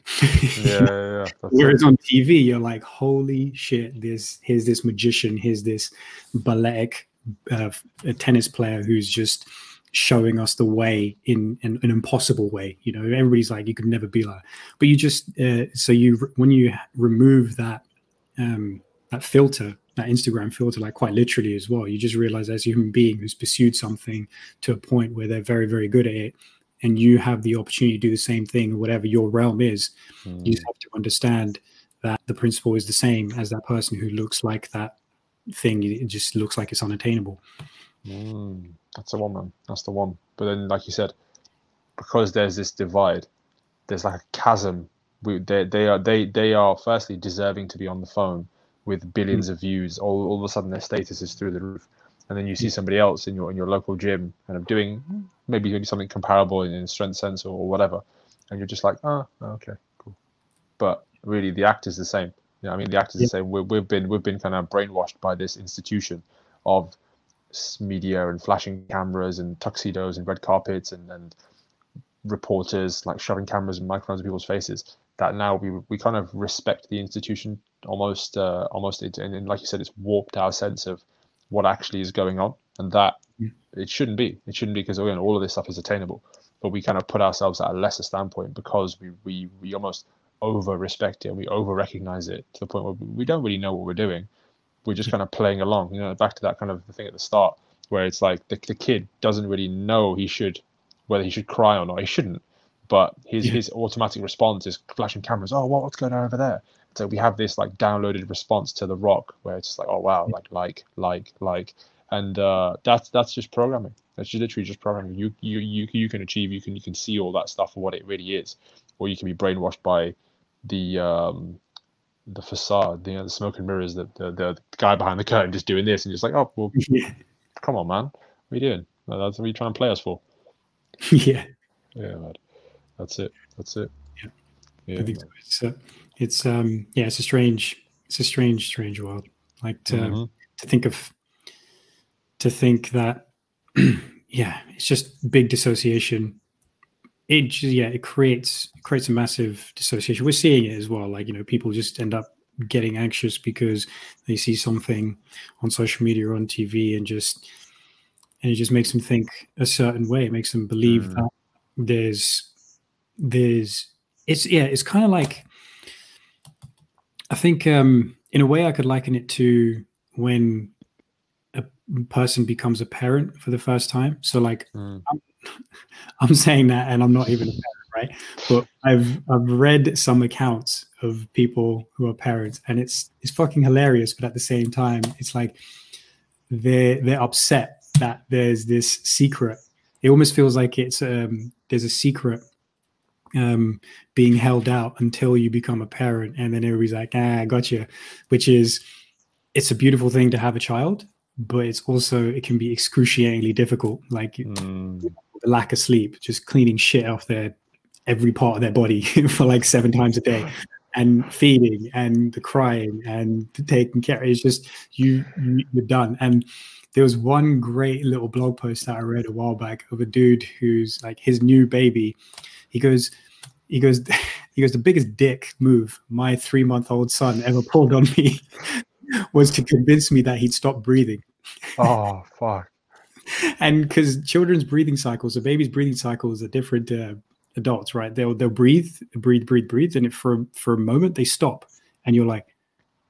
Yeah, yeah, yeah. *laughs*
Whereas on TV, you're like, holy shit, this here's this magician, here's this balletic uh, tennis player who's just showing us the way in, in an impossible way. You know, everybody's like, you could never be like, but you just uh, so you when you remove that um, that filter, that Instagram filter, like quite literally as well, you just realize as a human being who's pursued something to a point where they're very very good at it. And you have the opportunity to do the same thing, whatever your realm is, you
Mm.
just have to understand that the principle is the same as that person who looks like that thing it just looks like it's unattainable
Mm, that's the one, man. That's the one. But then, like you said, because there's this divide, there's like a chasm. We, they, they are they they are firstly deserving to be on the phone with billions of views. All, all of a sudden, their status is through the roof, and then you see somebody else in your in your local gym kind of doing maybe doing something comparable in, in strength sense or whatever, and you're just like, oh, okay, cool. But really, the act is the same. You know, I mean, the act is the same. We, we've been we've been kind of brainwashed by this institution of media and flashing cameras and tuxedos and red carpets and, and reporters like shoving cameras and microphones in people's faces that now we we kind of respect the institution almost uh, almost it, and, and like you said it's warped our sense of what actually is going on and that
Yeah.
it shouldn't be it shouldn't be because again all of this stuff is attainable but we kind of put ourselves at a lesser standpoint because we we, we almost over respect it and we over recognize it to the point where we don't really know what we're doing we're just kind of playing along. You know, back to that kind of thing at the start, where it's like the, the kid doesn't really know he should, whether he should cry or not. He shouldn't, but his
Yeah.
his automatic response is flashing cameras. Oh, what, what's going on over there? So we have this like downloaded response to the rock, where it's just like, oh wow, like like like like, and uh, that's that's just programming. That's just literally just programming. You you you you can achieve. You can you can see all that stuff for what it really is, or you can be brainwashed by the um the facade, you know, the smoke and mirrors, the, the the guy behind the curtain just doing this, and just like, oh, well, *laughs*
yeah
come on, man, what are you doing? That's what you trying to play us for. *laughs*
yeah
Yeah, man. That's it. That's it.
Yeah.
Yeah.
i think so. it's uh, it's um yeah it's a strange it's a strange strange world like to
Mhm.
to think of to think that *clears throat* yeah it's just big dissociation it yeah it creates it creates a massive dissociation we're seeing it as well like you know people just end up getting anxious because they see something on social media or on tv and just and it just makes them think a certain way it makes them believe
Mm.
that there's there's it's yeah it's kind of like i think um in a way i could liken it to when a person becomes a parent for the first time so like
Mm.
I'm *laughs* saying that, and I'm not even a parent, right? But I've I've read some accounts of people who are parents, and it's it's fucking hilarious. But at the same time, it's like they're they're upset that there's this secret. It almost feels like it's um there's a secret um being held out until you become a parent, and then everybody's like, ah, I got you, which is it's a beautiful thing to have a child, but it's also it can be excruciatingly difficult. Like
Mm.
The lack of sleep, just cleaning shit off their every part of their body *laughs* for like seven times a day, and feeding and the crying and the taking care. It's just you, you you're done. And there was one great little blog post that I read a while back of a dude who's like his new baby. He goes, he goes, *laughs* he goes. The biggest dick move my three month old son ever pulled on me *laughs* was to convince me that he'd stop breathing.
Oh fuck. *laughs*
and because children's breathing cycles, so babies' breathing cycles are different uh, adults, right? They'll they'll breathe, breathe, breathe, breathe, and if for for a moment they stop, and you're like,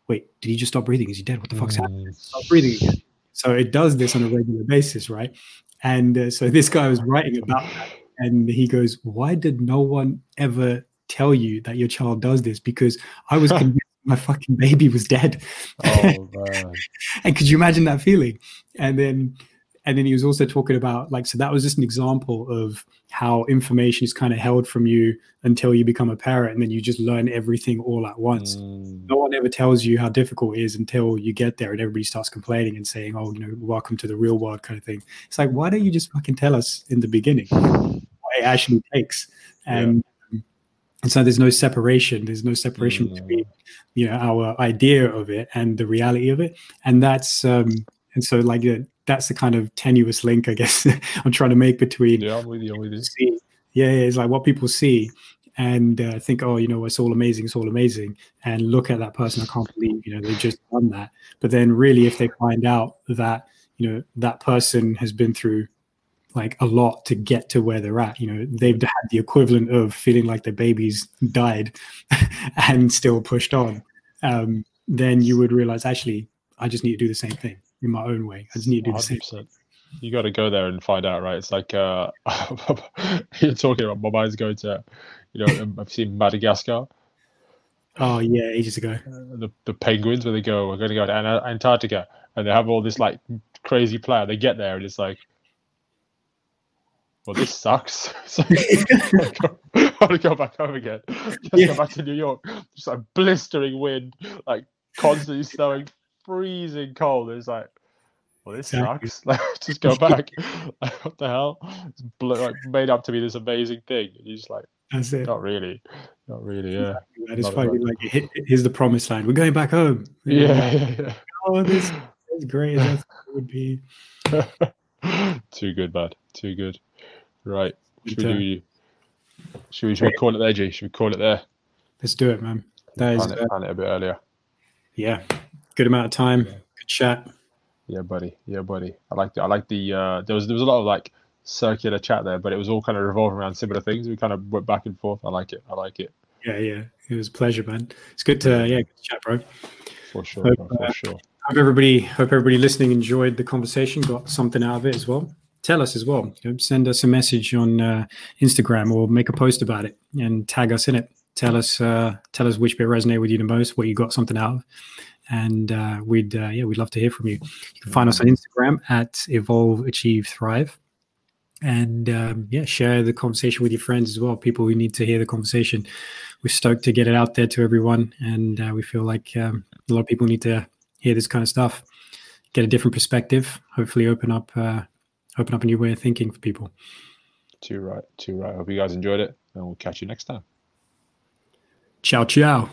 wait, did he just stop breathing? Is he dead? What the fuck's mm. happening? Stop breathing again. So it does this on a regular basis, right? And uh, so this guy was writing about that, and he goes, "Why did no one ever tell you that your child does this? Because I was *laughs* convinced my fucking baby was dead." Oh *laughs* and could you imagine that feeling? And then and then he was also talking about like so that was just an example of how information is kind of held from you until you become a parent and then you just learn everything all at once mm. no one ever tells you how difficult it is until you get there and everybody starts complaining and saying oh you know welcome to the real world kind of thing it's like why don't you just fucking tell us in the beginning what it actually takes and yeah. and so there's no separation there's no separation mm. between you know our idea of it and the reality of it and that's um and so like that's the kind of tenuous link, I guess, *laughs* I'm trying to make between.
Yeah, I'm with you. I'm with you. See,
yeah, it's like what people see and uh, think, oh, you know, it's all amazing, it's all amazing, and look at that person. I can't believe, you know, they just done that. But then, really, if they find out that, you know, that person has been through like a lot to get to where they're at, you know, they've had the equivalent of feeling like their babies died *laughs* and still pushed on. Um, then you would realize, actually, I just need to do the same thing in my own way. I just need to do 100%. the same.
You got to go there and find out, right? It's like uh, *laughs* you're talking about my mind's going to, you know, I've seen Madagascar.
Oh yeah, ages ago.
Uh, the the penguins where they go, we're going to go to Antarctica, and they have all this like crazy plan. They get there and it's like, well, this sucks. so I want to go back home again. Just yeah. go back to New York. Just like blistering wind, like constantly snowing, freezing cold. It's like, well, this sucks. *laughs* Like, just go *laughs* back. *laughs* like, what the hell? It's like made up to be this amazing thing. And you're just like, that's it. Not really. Not really. Yeah.
That is funny. Like, here's the promised land. We're going back home.
Yeah. yeah, yeah.
Oh, this is great. That would be.
Too good, bud. Too good. Right. Should we do? Should we, should we call it there, G? Should we call it there?
Let's do it, man. That is
plan it, plan it a bit earlier.
Yeah, good amount of time. Yeah. Good chat.
Yeah, buddy. Yeah, buddy. I like the. I like the. Uh, there was there was a lot of like circular chat there, but it was all kind of revolving around similar things. We kind of went back and forth. I like it. I like it.
Yeah, yeah. It was a pleasure, man. It's good to yeah, good to chat, bro.
For sure. Hope, for uh, sure.
Hope everybody hope everybody listening enjoyed the conversation, got something out of it as well. Tell us as well. You know, send us a message on uh, Instagram or make a post about it and tag us in it. Tell us uh, tell us which bit resonated with you the most, what you got something out of and uh, we'd uh, yeah we'd love to hear from you. You can find us on Instagram at Evolve Achieve Thrive, and um, yeah, share the conversation with your friends as well. People who need to hear the conversation. We're stoked to get it out there to everyone, and uh, we feel like um, a lot of people need to hear this kind of stuff, get a different perspective. Hopefully, open up uh, open up a new way of thinking for people.
Too right, too right. Hope you guys enjoyed it, and we'll catch you next time.
Ciao, ciao.